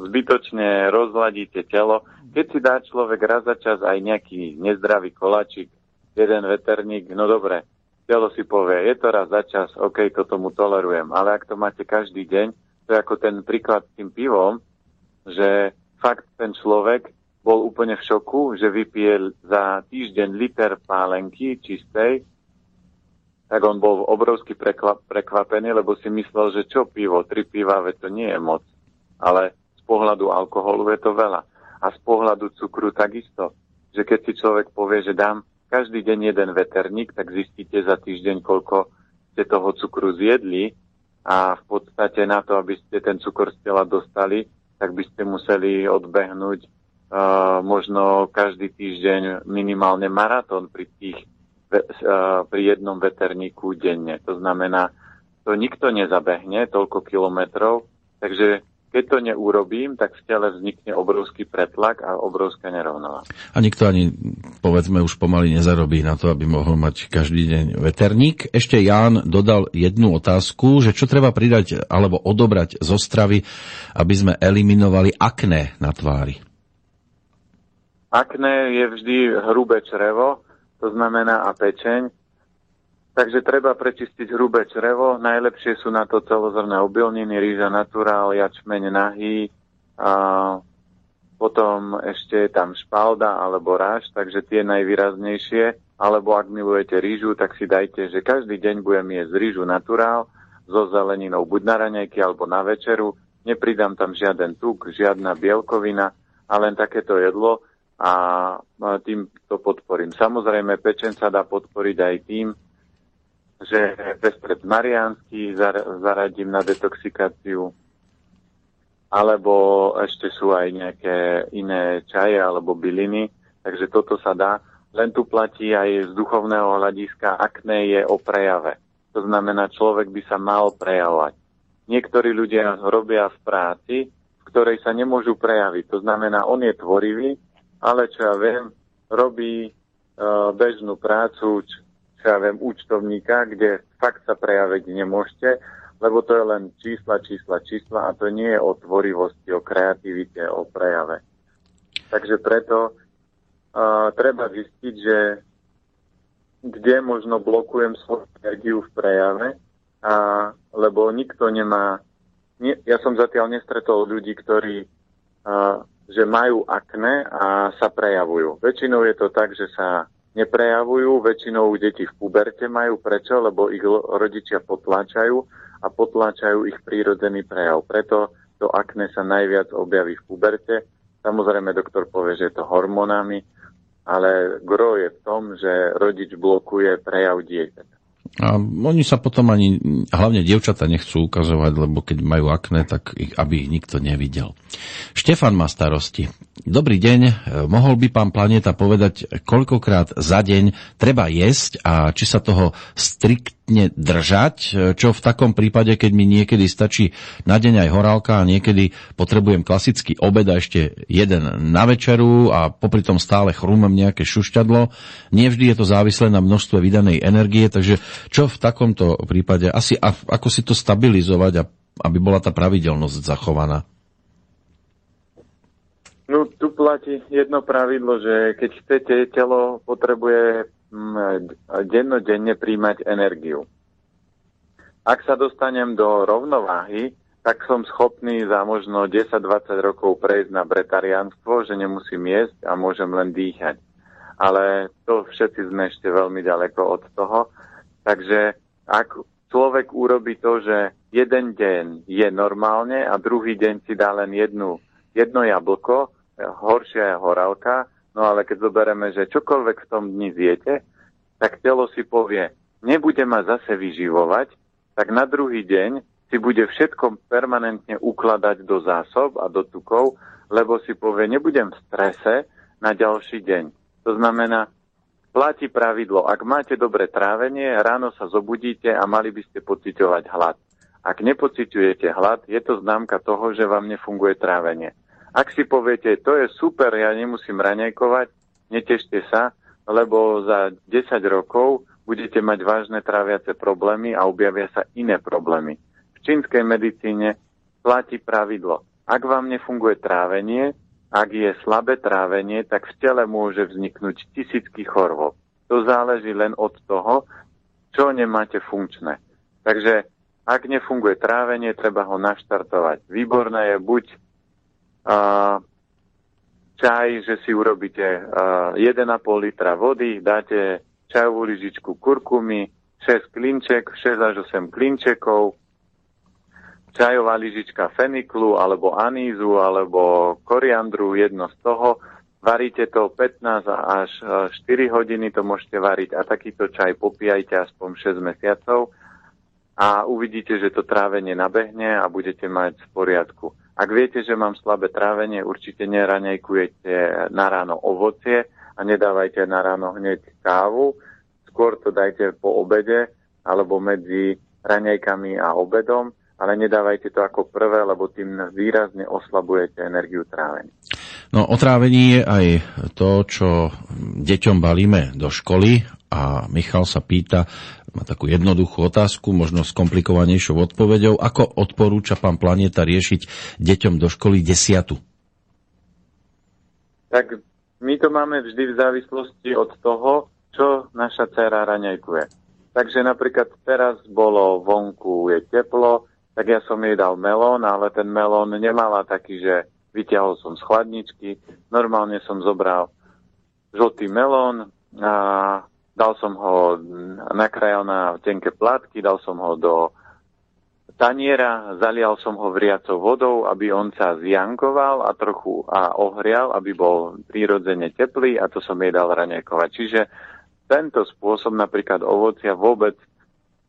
zbytočne rozladíte telo. Keď si dá človek raz za čas aj nejaký nezdravý kolačik, jeden veterník, no dobre, telo si povie, je to raz za čas, OK, toto mu tolerujem. Ale ak to máte každý deň, to je ako ten príklad s tým pivom, že fakt ten človek bol úplne v šoku, že vypije za týždeň liter pálenky čistej, tak on bol obrovsky prekvapený, lebo si myslel, že čo pivo, tri piva, veď to nie je moc. Ale z pohľadu alkoholu je to veľa. A z pohľadu cukru takisto. že keď si človek povie, že dám každý deň jeden veterník, tak zistíte za týždeň, koľko ste toho cukru zjedli a v podstate na to, aby ste ten cukor z tela dostali, tak by ste museli odbehnúť uh, možno každý týždeň minimálne maratón pri tých uh, pri jednom veterníku denne. To znamená, to nikto nezabehne toľko kilometrov, takže keď to neurobím, tak v tele vznikne obrovský pretlak a obrovská nerovnováha. A nikto ani, povedzme, už pomaly nezarobí na to, aby mohol mať každý deň veterník. Ešte Ján dodal jednu otázku, že čo treba pridať alebo odobrať zo stravy, aby sme eliminovali akné na tvári. Akné je vždy hrubé črevo, to znamená a pečeň, Takže treba prečistiť hrubé črevo. Najlepšie sú na to celozrné obilniny, rýža naturál, jačmeň nahý, a potom ešte je tam špalda alebo ráž, takže tie najvýraznejšie. Alebo ak milujete rýžu, tak si dajte, že každý deň budem jesť rýžu naturál so zeleninou buď na raňajky alebo na večeru. Nepridám tam žiaden tuk, žiadna bielkovina, a len takéto jedlo a tým to podporím. Samozrejme, pečen sa dá podporiť aj tým, že pestret mariánsky zaradím na detoxikáciu, alebo ešte sú aj nejaké iné čaje alebo byliny, takže toto sa dá. Len tu platí aj z duchovného hľadiska, akné je o prejave. To znamená, človek by sa mal prejavovať. Niektorí ľudia robia v práci, v ktorej sa nemôžu prejaviť. To znamená, on je tvorivý, ale čo ja viem, robí uh, bežnú prácu, ja viem, účtovníka, kde fakt sa prejaviť nemôžete, lebo to je len čísla, čísla, čísla a to nie je o tvorivosti, o kreativite, o prejave. Takže preto uh, treba zistiť, že kde možno blokujem svoju energiu v prejave, a, lebo nikto nemá... Nie, ja som zatiaľ nestretol ľudí, ktorí uh, že majú akné a sa prejavujú. Väčšinou je to tak, že sa neprejavujú. Väčšinou deti v puberte majú. Prečo? Lebo ich rodičia potláčajú a potláčajú ich prírodzený prejav. Preto to akné sa najviac objaví v puberte. Samozrejme, doktor povie, že je to hormónami, ale gro je v tom, že rodič blokuje prejav dieťaťa. A oni sa potom ani, hlavne dievčata nechcú ukazovať, lebo keď majú akné, tak ich, aby ich nikto nevidel. Štefan má starosti. Dobrý deň, mohol by pán Planeta povedať, koľkokrát za deň treba jesť a či sa toho striktne držať, čo v takom prípade, keď mi niekedy stačí na deň aj horálka a niekedy potrebujem klasický obed a ešte jeden na večeru a popri tom stále chrúmem nejaké šušťadlo. Nevždy je to závislé na množstve vydanej energie, takže čo v takomto prípade, asi ako si to stabilizovať, aby bola tá pravidelnosť zachovaná? No tu platí jedno pravidlo, že keď chcete, telo potrebuje mm, dennodenne príjmať energiu. Ak sa dostanem do rovnováhy, tak som schopný za možno 10-20 rokov prejsť na bretariánstvo, že nemusím jesť a môžem len dýchať. Ale to všetci sme ešte veľmi ďaleko od toho. Takže ak človek urobí to, že jeden deň je normálne a druhý deň si dá len jednu, jedno jablko, horšia je horálka, no ale keď zoberieme, že čokoľvek v tom dni zjete, tak telo si povie, nebude ma zase vyživovať, tak na druhý deň si bude všetko permanentne ukladať do zásob a do tukov, lebo si povie, nebudem v strese na ďalší deň. To znamená, platí pravidlo. Ak máte dobré trávenie, ráno sa zobudíte a mali by ste pociťovať hlad. Ak nepociťujete hlad, je to známka toho, že vám nefunguje trávenie. Ak si poviete, to je super, ja nemusím raňajkovať, netešte sa, lebo za 10 rokov budete mať vážne tráviace problémy a objavia sa iné problémy. V čínskej medicíne platí pravidlo. Ak vám nefunguje trávenie, ak je slabé trávenie, tak v tele môže vzniknúť tisícky chorôb. To záleží len od toho, čo nemáte funkčné. Takže ak nefunguje trávenie, treba ho naštartovať. Výborné je buď čaj, že si urobíte uh, 1,5 litra vody, dáte čajovú lyžičku kurkumy, 6 klinček, 6 až 8 klinčekov, čajová lyžička feniklu alebo anízu alebo koriandru, jedno z toho, Varíte to 15 až 4 hodiny, to môžete variť a takýto čaj popíjajte aspoň 6 mesiacov a uvidíte, že to trávenie nabehne a budete mať v poriadku. Ak viete, že mám slabé trávenie, určite neraňajkujete na ráno ovocie a nedávajte na ráno hneď kávu. Skôr to dajte po obede alebo medzi raňajkami a obedom, ale nedávajte to ako prvé, lebo tým výrazne oslabujete energiu trávenia. No o je aj to, čo deťom balíme do školy a Michal sa pýta, má takú jednoduchú otázku, možno s komplikovanejšou odpoveďou, ako odporúča pán Planeta riešiť deťom do školy desiatu? Tak my to máme vždy v závislosti od toho, čo naša dcera raňajkuje. Takže napríklad teraz bolo vonku, je teplo, tak ja som jej dal melón, ale ten melón nemala taký, že vyťahol som z chladničky, normálne som zobral žltý melón a dal som ho, nakrajal na tenké plátky, dal som ho do taniera, zalial som ho vriacou vodou, aby on sa zjankoval a trochu a ohrial, aby bol prírodzene teplý a to som jej dal raňajkovať. Čiže tento spôsob napríklad ovocia vôbec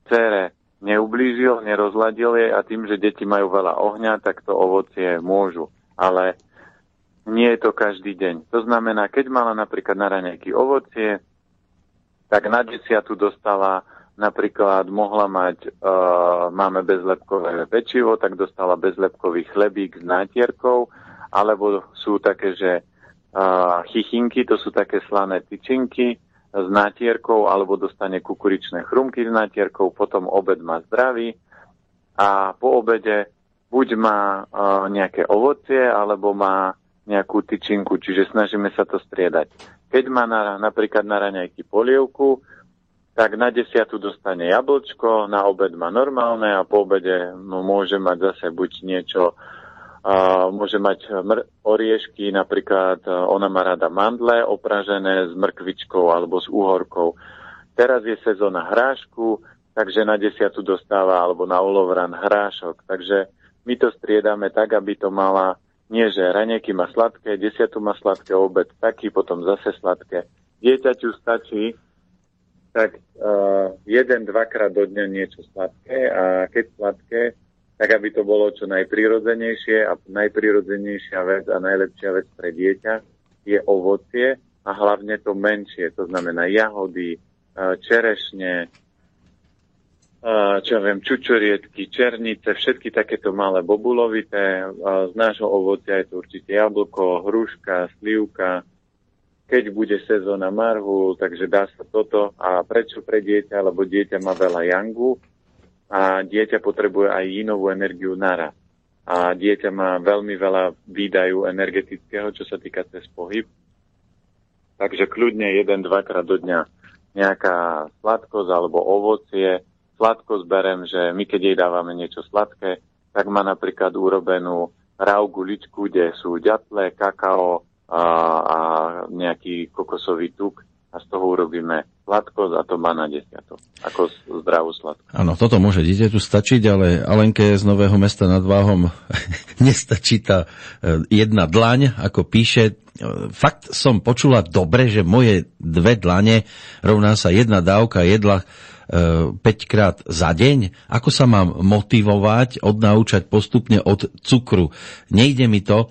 cére neublížil, nerozladil jej a tým, že deti majú veľa ohňa, tak to ovocie môžu ale nie je to každý deň. To znamená, keď mala napríklad na raňajky ovocie, tak na desiatu dostala napríklad mohla mať, uh, máme bezlepkové pečivo, tak dostala bezlepkový chlebík s nátierkou, alebo sú také, že uh, chichinky, to sú také slané tyčinky s nátierkou, alebo dostane kukuričné chrumky s nátierkou, potom obed má zdravý a po obede buď má uh, nejaké ovocie, alebo má nejakú tyčinku, čiže snažíme sa to striedať. Keď má na, napríklad na raňajky polievku, tak na desiatu dostane jablčko, na obed má normálne a po obede môže mať zase buď niečo, uh, môže mať mr- oriešky, napríklad uh, ona má rada mandle opražené s mrkvičkou alebo s úhorkou. Teraz je sezóna hrášku, takže na desiatu dostáva alebo na olovran hrášok. Takže my to striedame tak, aby to mala nie, že raňajky má sladké, desiatu má sladké, obed taký, potom zase sladké. Dieťaťu stačí tak uh, jeden, dvakrát do dňa niečo sladké a keď sladké, tak aby to bolo čo najprirodzenejšie a najprirodzenejšia vec a najlepšia vec pre dieťa je ovocie a hlavne to menšie, to znamená jahody, uh, čerešne, čo ja viem, čučoriedky, černice, všetky takéto malé bobulovité. Z nášho ovocia je to určite jablko, hruška, slivka. Keď bude sezóna marhu, takže dá sa toto. A prečo pre dieťa? Lebo dieťa má veľa jangu a dieťa potrebuje aj inovú energiu naraz. A dieťa má veľmi veľa výdaju energetického, čo sa týka cez pohyb. Takže kľudne jeden, dvakrát do dňa nejaká sladkosť alebo ovocie, sladko zberem, že my keď jej dávame niečo sladké, tak má napríklad urobenú rau guličku, kde sú ďatle, kakao a, a nejaký kokosový tuk a z toho urobíme sladkosť a to má na desiatok, ako zdravú sladkosť. Áno, toto môže dieťaťu stačiť, ale Alenke z Nového mesta nad Váhom nestačí tá e, jedna dlaň, ako píše. E, fakt som počula dobre, že moje dve dlane rovná sa jedna dávka jedla 5 krát za deň? Ako sa mám motivovať, odnaučať postupne od cukru? Nejde mi to.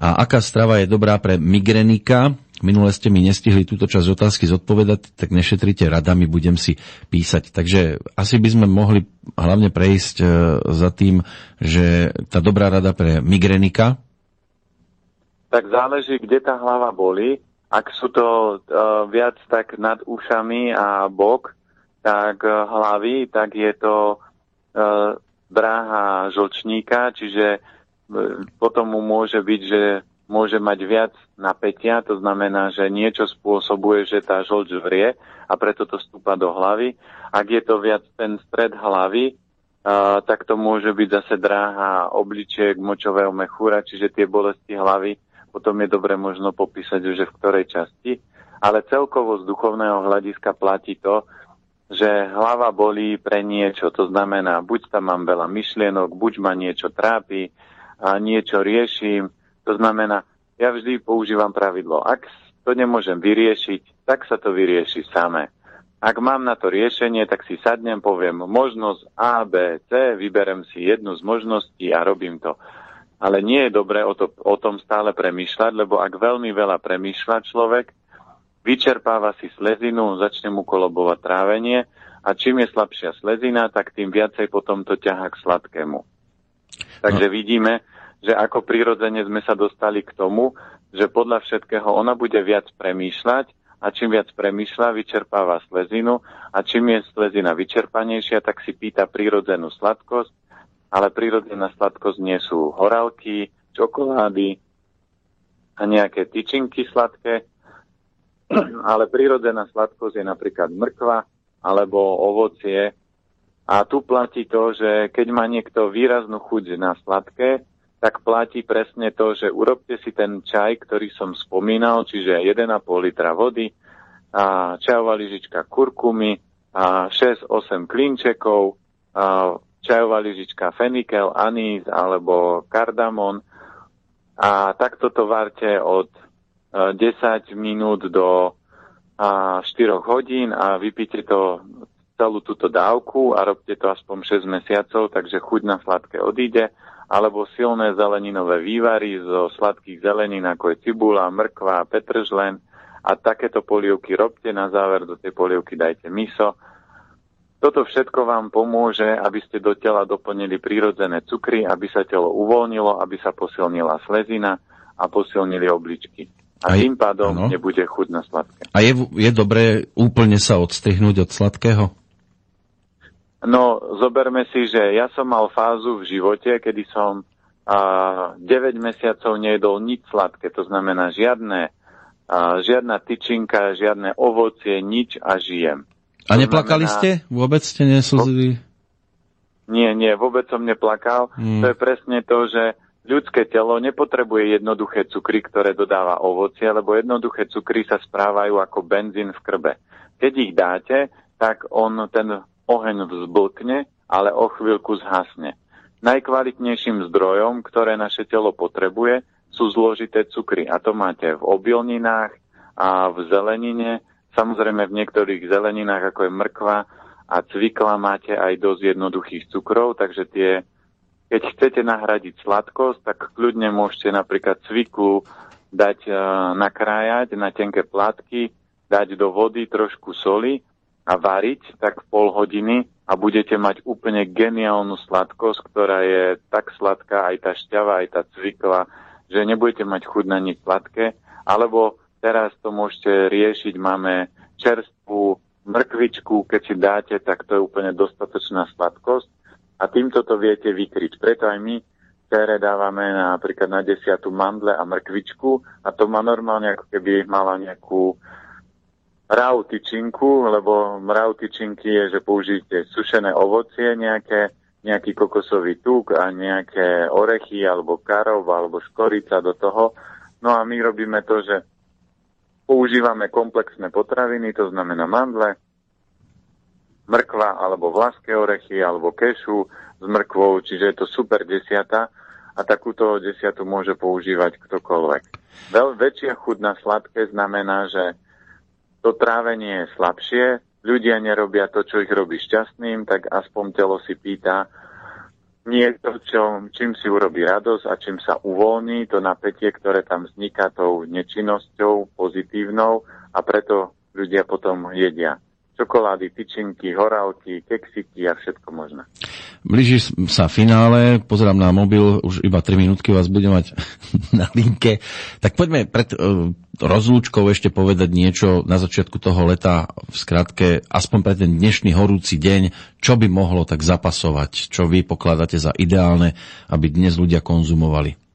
A aká strava je dobrá pre migrenika? Minule ste mi nestihli túto časť otázky zodpovedať, tak nešetrite radami, budem si písať. Takže asi by sme mohli hlavne prejsť e, za tým, že tá dobrá rada pre migrenika? Tak záleží, kde tá hlava boli. Ak sú to uh, viac tak nad ušami a bok, tak eh, hlavy, tak je to e, dráha žlčníka, čiže e, potom mu môže byť, že môže mať viac napätia, to znamená, že niečo spôsobuje, že tá žlč vrie a preto to stúpa do hlavy. Ak je to viac ten stred hlavy, Uh, tak to môže byť zase dráha obličiek močového mechúra, čiže tie bolesti hlavy potom je dobre možno popísať, že v ktorej časti. Ale celkovo z duchovného hľadiska platí to, že hlava bolí pre niečo. To znamená, buď tam mám veľa myšlienok, buď ma niečo trápi, a niečo riešim. To znamená, ja vždy používam pravidlo. Ak to nemôžem vyriešiť, tak sa to vyrieši samé. Ak mám na to riešenie, tak si sadnem, poviem možnosť A, B, C, vyberem si jednu z možností a robím to. Ale nie je dobré o, to, o tom stále premýšľať, lebo ak veľmi veľa premýšľa človek, vyčerpáva si slezinu, začne mu kolobovať trávenie a čím je slabšia slezina, tak tým viacej potom to ťaha k sladkému. Takže no. vidíme, že ako prirodzene sme sa dostali k tomu, že podľa všetkého ona bude viac premýšľať a čím viac premýšľa, vyčerpáva slezinu a čím je slezina vyčerpanejšia, tak si pýta prírodzenú sladkosť, ale prírodzená sladkosť nie sú horálky, čokolády a nejaké tyčinky sladké, ale prírodzená sladkosť je napríklad mrkva alebo ovocie. A tu platí to, že keď má niekto výraznú chuť na sladké, tak platí presne to, že urobte si ten čaj, ktorý som spomínal, čiže 1,5 litra vody, a čajová lyžička kurkumy, a 6-8 klinčekov, a čajová lyžička fenikel, anís alebo kardamon a takto to varte od 10 e, minút do 4 hodín a vypíte to celú túto dávku a robte to aspoň 6 mesiacov, takže chuť na sladké odíde alebo silné zeleninové vývary zo sladkých zelenín, ako je cibula, mrkva, petržlen. A takéto polievky robte, na záver do tej polievky dajte miso. Toto všetko vám pomôže, aby ste do tela doplnili prírodzené cukry, aby sa telo uvoľnilo, aby sa posilnila slezina a posilnili obličky. A, a tým pádom ano. nebude chuť na sladké. A je, je dobré úplne sa odstrihnúť od sladkého? No, zoberme si, že ja som mal fázu v živote, kedy som a, 9 mesiacov nejedol nič sladké, to znamená žiadne, a, žiadna tyčinka, žiadne ovocie, nič a žijem. A to neplakali znamená, ste? Vôbec ste neslzili? Nie, nie, vôbec som neplakal. Hmm. To je presne to, že ľudské telo nepotrebuje jednoduché cukry, ktoré dodáva ovocie, lebo jednoduché cukry sa správajú ako benzín v krbe. Keď ich dáte, tak on ten oheň vzblkne, ale o chvíľku zhasne. Najkvalitnejším zdrojom, ktoré naše telo potrebuje, sú zložité cukry. A to máte v obilninách a v zelenine. Samozrejme v niektorých zeleninách, ako je mrkva a cvikla, máte aj dosť jednoduchých cukrov, takže tie, keď chcete nahradiť sladkosť, tak kľudne môžete napríklad cviklu dať, uh, nakrájať na tenké plátky, dať do vody trošku soli a variť tak pol hodiny a budete mať úplne geniálnu sladkosť, ktorá je tak sladká, aj tá šťava, aj tá cvikla, že nebudete mať chuť na nič sladké. Alebo teraz to môžete riešiť, máme čerstvú mrkvičku, keď si dáte, tak to je úplne dostatočná sladkosť a týmto to viete vykryť. Preto aj my ktoré dávame napríklad na desiatu mandle a mrkvičku a to má normálne ako keby mala nejakú mrav tyčinku, lebo mrav tyčinky je, že použijete sušené ovocie nejaké, nejaký kokosový tuk a nejaké orechy alebo karov alebo škorica do toho. No a my robíme to, že používame komplexné potraviny, to znamená mandle, mrkva alebo vlaské orechy alebo kešu s mrkvou, čiže je to super desiata a takúto desiatu môže používať ktokoľvek. Veľ, väčšia chuť na sladké znamená, že to trávenie je slabšie, ľudia nerobia to, čo ich robí šťastným, tak aspoň telo si pýta niečo, čo, čím si urobí radosť a čím sa uvoľní to napätie, ktoré tam vzniká tou nečinnosťou pozitívnou a preto ľudia potom jedia čokolády, tyčinky, horálky, keksiky a všetko možné. Blíži sa finále, pozerám na mobil, už iba 3 minútky vás budem mať na linke. Tak poďme pred uh, rozlúčkou ešte povedať niečo na začiatku toho leta, v skratke, aspoň pre ten dnešný horúci deň, čo by mohlo tak zapasovať, čo vy pokladáte za ideálne, aby dnes ľudia konzumovali.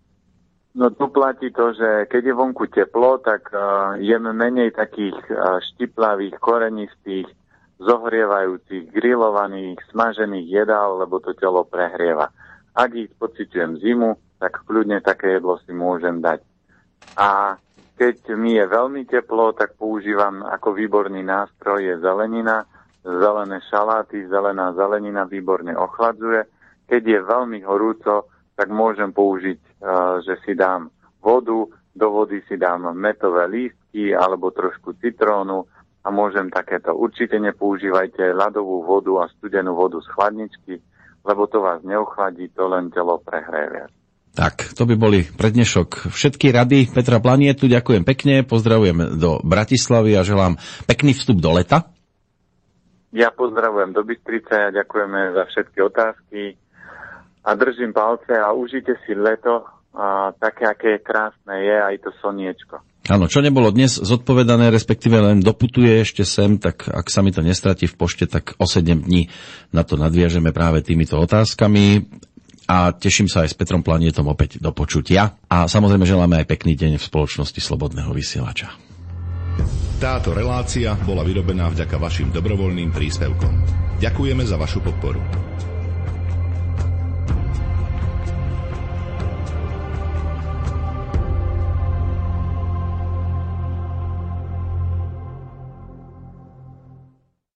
No tu platí to, že keď je vonku teplo, tak uh, jem menej takých uh, štiplavých, korenistých, zohrievajúcich, grillovaných, smažených jedál, lebo to telo prehrieva. Ak ich pociťujem zimu, tak kľudne také jedlo si môžem dať. A keď mi je veľmi teplo, tak používam ako výborný nástroj je zelenina, zelené šaláty, zelená zelenina výborne ochladzuje. Keď je veľmi horúco, tak môžem použiť, že si dám vodu, do vody si dám metové lístky alebo trošku citrónu a môžem takéto. Určite nepoužívajte ľadovú vodu a studenú vodu z chladničky, lebo to vás neochladí, to len telo prehreje. Tak, to by boli prednešok všetky rady Petra Planietu. Ďakujem pekne, pozdravujem do Bratislavy a želám pekný vstup do leta. Ja pozdravujem do Bystrice a ďakujeme za všetky otázky a držím palce a užite si leto a také, aké krásne je aj to soniečko. Áno, čo nebolo dnes zodpovedané, respektíve len doputuje ešte sem, tak ak sa mi to nestratí v pošte, tak o 7 dní na to nadviažeme práve týmito otázkami a teším sa aj s Petrom Planietom opäť do počutia. A samozrejme želáme aj pekný deň v spoločnosti Slobodného vysielača. Táto relácia bola vyrobená vďaka vašim dobrovoľným príspevkom. Ďakujeme za vašu podporu.